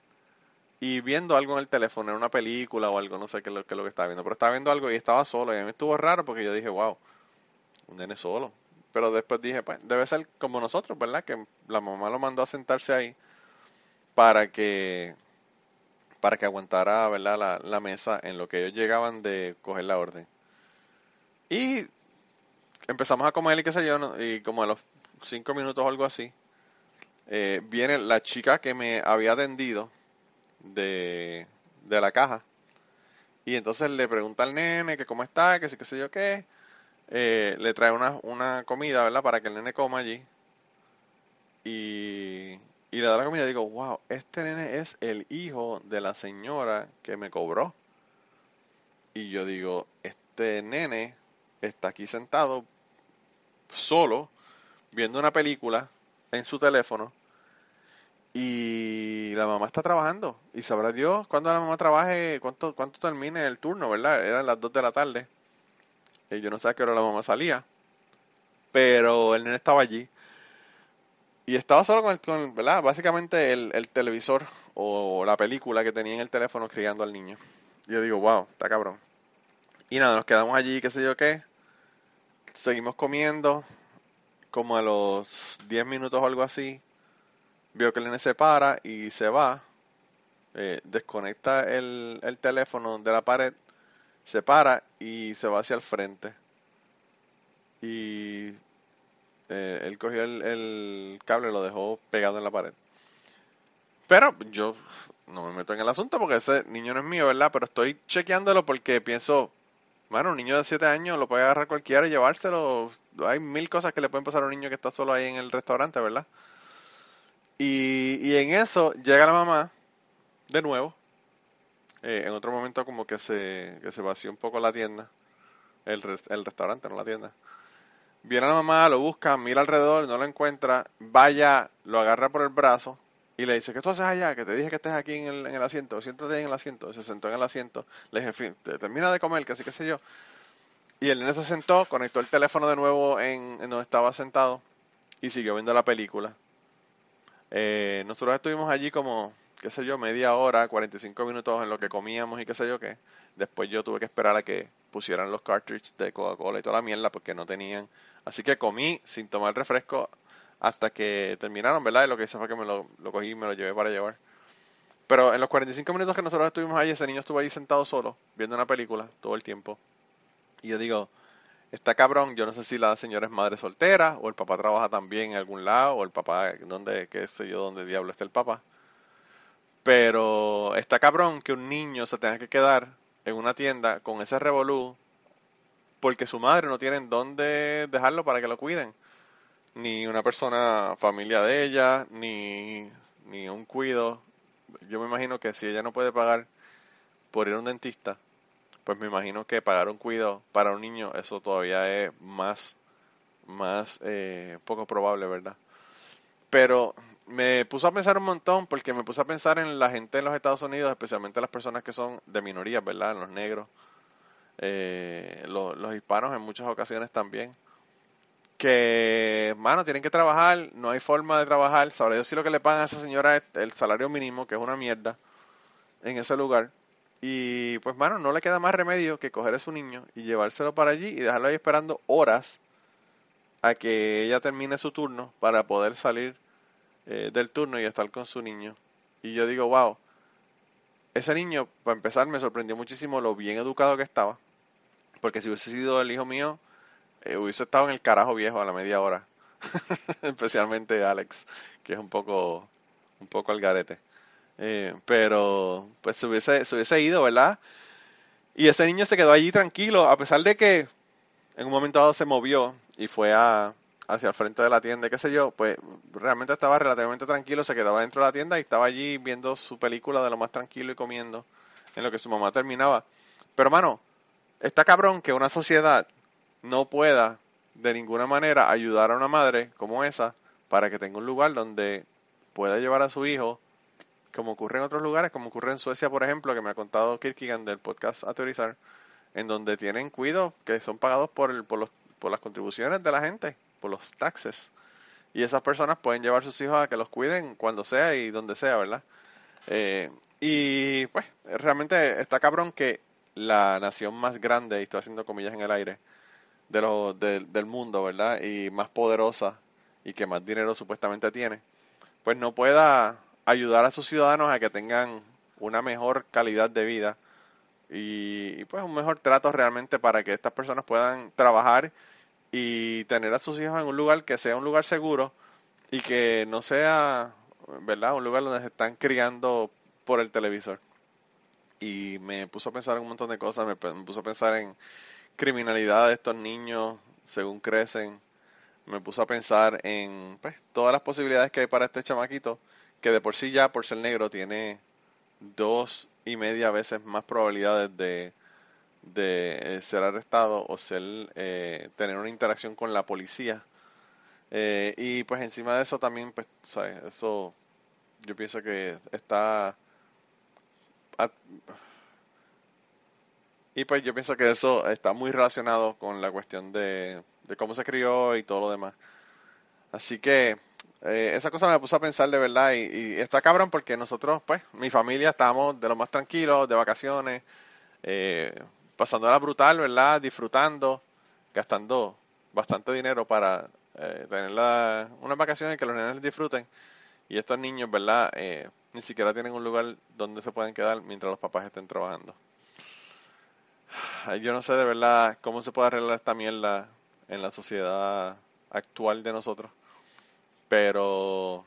y viendo algo en el teléfono, en una película o algo, no sé qué es lo, que estaba viendo, pero estaba viendo algo y estaba solo y a mí estuvo raro porque yo dije, wow, un nene solo. Pero después dije, pues debe ser como nosotros, ¿verdad? Que la mamá lo mandó a sentarse ahí para que para que aguantara ¿verdad? La, la, mesa en lo que ellos llegaban de coger la orden. Y empezamos a comer y qué sé yo, y como a los cinco minutos o algo así, eh, viene la chica que me había atendido de, de la caja. Y entonces le pregunta al nene que cómo está, que sí, qué sé yo qué. Eh, le trae una, una comida, ¿verdad? Para que el nene coma allí. Y le da la comida y digo, wow, este nene es el hijo de la señora que me cobró. Y yo digo, este nene está aquí sentado solo viendo una película en su teléfono y la mamá está trabajando y sabrá Dios cuándo la mamá trabaje, cuánto, cuánto termine el turno, ¿verdad? Eran las 2 de la tarde. Y yo no sé a qué hora la mamá salía, pero el nene estaba allí. Y estaba solo con, el, con ¿verdad? Básicamente el, el, televisor o la película que tenía en el teléfono criando al niño. Yo digo, wow, está cabrón. Y nada, nos quedamos allí, qué sé yo qué. Seguimos comiendo. Como a los 10 minutos o algo así, veo que el nene se para y se va. Eh, desconecta el, el teléfono de la pared, se para y se va hacia el frente. Y eh, él cogió el, cable y lo dejó pegado en la pared. Pero yo no me meto en el asunto porque ese niño no es mío, ¿verdad? Pero estoy chequeándolo porque pienso, bueno, un niño de 7 años lo puede agarrar cualquiera y llevárselo. Hay mil cosas que le pueden pasar a un niño que está solo ahí en el restaurante, ¿verdad? Y, en eso llega la mamá de nuevo. Eh, en otro momento como que se, se vació un poco la tienda. El, el restaurante, no la tienda. Viene la mamá, lo busca, mira alrededor, no lo encuentra, vaya, lo agarra por el brazo y le dice, ¿qué tú haces allá? Que te dije que estés aquí en el, en el asiento, siéntate en el asiento. Se sentó en el asiento, le dije, fin, termina de comer, que así que sé yo. Y el nene se sentó, conectó el teléfono de nuevo en, en donde estaba sentado y siguió viendo la película. Eh, nosotros estuvimos allí como, qué sé yo, media hora, 45 minutos en lo que comíamos y qué sé yo qué. Después yo tuve que esperar a que pusieran los cartridges de Coca-Cola y toda la mierda porque no tenían. Así que comí sin tomar refresco hasta que terminaron, ¿verdad? Y lo que hice fue que me lo, cogí y me lo llevé para llevar. Pero en los 45 minutos que nosotros estuvimos ahí, ese niño estuvo ahí sentado solo, viendo una película todo el tiempo. Y yo digo, está cabrón, yo no sé si la señora es madre soltera, o el papá trabaja también en algún lado, o el papá, donde, qué sé yo, dónde diablo está el papá. Pero está cabrón que un niño se tenga que quedar en una tienda con ese revolú porque su madre no tiene dónde dejarlo para que lo cuiden. Ni una persona familia de ella, ni, ni un cuido. Yo me imagino que si ella no puede pagar por ir a un dentista, pues me imagino que pagar un cuidado para un niño, eso todavía es más, más eh, poco probable, ¿verdad? Pero me puso a pensar un montón porque me puse a pensar en la gente en los Estados Unidos, especialmente las personas que son de minorías, ¿verdad? Los negros, eh, los, hispanos en muchas ocasiones también. Que, mano, tienen que trabajar, no hay forma de trabajar. Sabré Dios si lo que le pagan a esa señora es el salario mínimo, que es una mierda, en ese lugar. Y pues, mano, no le queda más remedio que coger a su niño y llevárselo para allí y dejarlo ahí esperando horas a que ella termine su turno para poder salir eh, del turno y estar con su niño. Y yo digo, wow, ese niño, para empezar, me sorprendió muchísimo lo bien educado que estaba. Porque si hubiese sido el hijo mío, eh, hubiese estado en el carajo viejo a la media hora. Especialmente Alex, que es un poco, un poco al garete. Eh, pero pues se hubiese, se hubiese ido, ¿verdad? Y ese niño se quedó allí tranquilo, a pesar de que en un momento dado se movió y fue a, hacia el frente de la tienda, qué sé yo, pues realmente estaba relativamente tranquilo, se quedaba dentro de la tienda y estaba allí viendo su película de lo más tranquilo y comiendo en lo que su mamá terminaba. Pero mano, está cabrón que una sociedad no pueda de ninguna manera ayudar a una madre como esa para que tenga un lugar donde pueda llevar a su hijo como ocurre en otros lugares, como ocurre en Suecia, por ejemplo, que me ha contado Kirkigan del podcast A en donde tienen cuidos que son pagados por, el, por, los, por las contribuciones de la gente, por los taxes. Y esas personas pueden llevar a sus hijos a que los cuiden cuando sea y donde sea, ¿verdad? Eh, y pues realmente está cabrón que la nación más grande, y estoy haciendo comillas en el aire, de lo, del mundo, ¿verdad? Y más poderosa y que más dinero supuestamente tiene, pues no pueda ayudar a sus ciudadanos a que tengan una mejor calidad de vida y, pues un mejor trato realmente para que estas personas puedan trabajar y tener a sus hijos en un lugar que sea un lugar seguro y que no sea, ¿verdad? Un lugar donde se están criando por el televisor. Y me puso a pensar en un montón de cosas, me, me puso a pensar en criminalidad de estos niños según crecen, me puso a pensar en pues, todas las posibilidades que hay para este chamaquito que de por sí ya por ser negro tiene dos y media veces más probabilidades de, de eh, ser arrestado o ser eh, tener una interacción con la policía eh, y pues encima de eso también pues ¿sabes? eso yo pienso que está y pues yo pienso que eso está muy relacionado con la cuestión de, de cómo se crió y todo lo demás así que eh, esa cosa me puso a pensar de verdad y, está cabrón porque nosotros, pues, mi familia estábamos de lo más tranquilos, de vacaciones, eh, pasándola brutal, ¿verdad? Disfrutando, gastando bastante dinero para eh, tener la, unas vacaciones que los nenes disfruten. Y estos niños, ¿verdad? Eh, ni siquiera tienen un lugar donde se pueden quedar mientras los papás estén trabajando. Yo no sé de verdad cómo se puede arreglar esta mierda en la sociedad actual de nosotros. Pero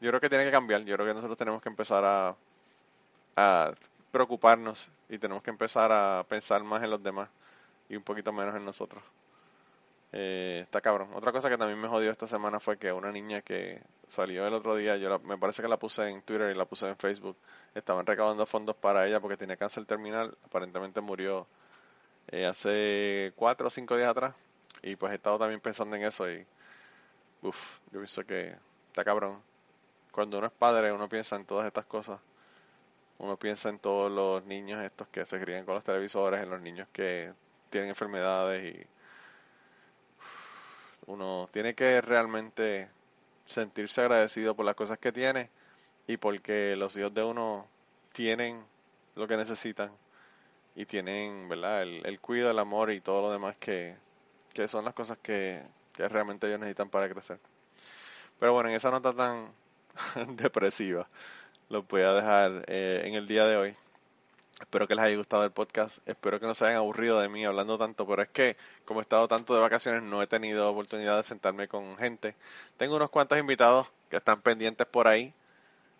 yo creo que tiene que cambiar. Yo creo que nosotros tenemos que empezar a, a preocuparnos y tenemos que empezar a pensar más en los demás y un poquito menos en nosotros. Eh, está cabrón. Otra cosa que también me jodió esta semana fue que una niña que salió el otro día, yo me parece que la puse en Twitter y la puse en Facebook, estaban recaudando fondos para ella porque tenía cáncer terminal, aparentemente murió eh, hace cuatro o cinco días atrás Y pues he estado también pensando en eso y, uff, yo pienso que está cabrón. Cuando uno es padre, uno piensa en todas estas cosas. Uno piensa en todos los niños estos que se crían con los televisores, en los niños que tienen enfermedades y uno tiene que realmente sentirse agradecido por las cosas que tiene y porque los hijos de uno tienen lo que necesitan y tienen, ¿verdad? El, el cuidado, el amor y todo lo demás que, que son las cosas que, que realmente ellos necesitan para crecer. Pero bueno, en esa nota tan depresiva, los voy a dejar eh, en el día de hoy. Espero que les haya gustado el podcast. Espero que no se hayan aburrido de mí hablando tanto, pero es que como he estado tanto de vacaciones no he tenido oportunidad de sentarme con gente. Tengo unos cuantos invitados que están pendientes por ahí,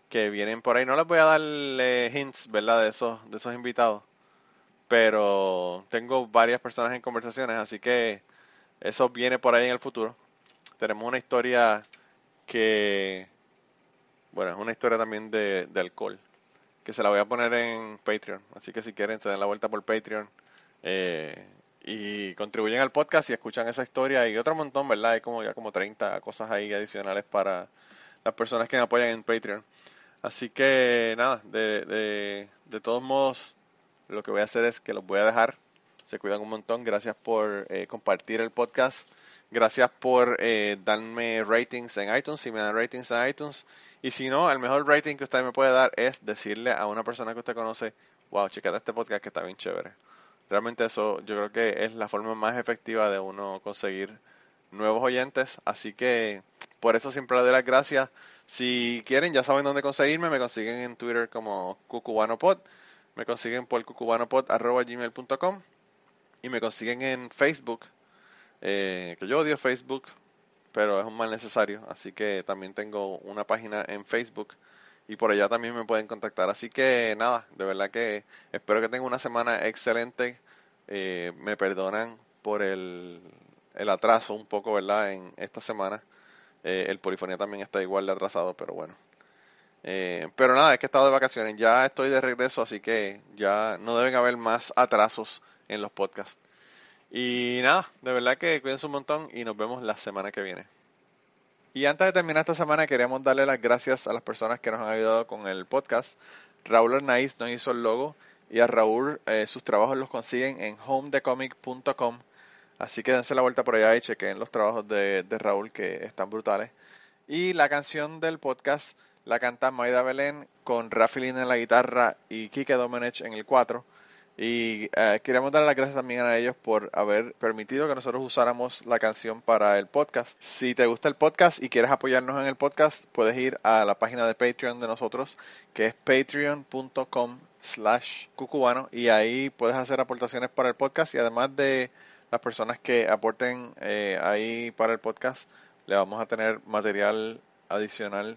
que vienen por ahí. No les voy a dar hints, ¿verdad? De esos, de esos invitados, pero tengo varias personas en conversaciones, así que eso viene por ahí en el futuro. Tenemos una historia que, bueno, es una historia también de, alcohol que se la voy a poner en Patreon. Así que si quieren, se den la vuelta por Patreon eh, y contribuyen al podcast y escuchan esa historia y otro montón, ¿verdad? Hay como ya como 30 cosas ahí adicionales para las personas que me apoyan en Patreon. Así que nada, de, de, de todos modos, lo que voy a hacer es que los voy a dejar. Se cuidan un montón. Gracias por eh, compartir el podcast. Gracias por eh, darme ratings en iTunes. Si me dan ratings en iTunes, y si no, el mejor rating que usted me puede dar es decirle a una persona que usted conoce, wow, checate este podcast que está bien chévere. Realmente eso yo creo que es la forma más efectiva de uno conseguir nuevos oyentes. Así que por eso siempre le doy las gracias. Si quieren, ya saben dónde conseguirme. Me consiguen en Twitter como cucubanopod. Me consiguen por cucubanopod.gmail.com y me consiguen en Facebook, eh, que yo odio Facebook, pero es un mal necesario. Así que también tengo una página en Facebook y por allá también me pueden contactar. Así que nada, de verdad que espero que tengan una semana excelente. Eh, me perdonan por el, el, atraso un poco, ¿verdad? En esta semana. Eh, el polifonía también está igual de atrasado, pero bueno. Eh, pero nada, es que he estado de vacaciones. Ya estoy de regreso, así que ya no deben haber más atrasos en los podcasts. Y nada, de verdad que cuídense un montón y nos vemos la semana que viene. Y antes de terminar esta semana queríamos darle las gracias a las personas que nos han ayudado con el podcast. Raúl Arnaiz nos hizo el logo y a Raúl eh, sus trabajos los consiguen en homedecomic.com. Así que dense la vuelta por allá y chequen los trabajos de, Raúl que están brutales. Y la canción del podcast la canta Maida Belén con Rafi en la guitarra y Kike Domenech en el 4. Y eh, queremos dar las gracias también a ellos por haber permitido que nosotros usáramos la canción para el podcast. Si te gusta el podcast y quieres apoyarnos en el podcast, puedes ir a la página de Patreon de nosotros, que es patreon.com slash cucubano, y ahí puedes hacer aportaciones para el podcast y además de las personas que aporten eh, ahí para el podcast, le vamos a tener material adicional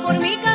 Por mi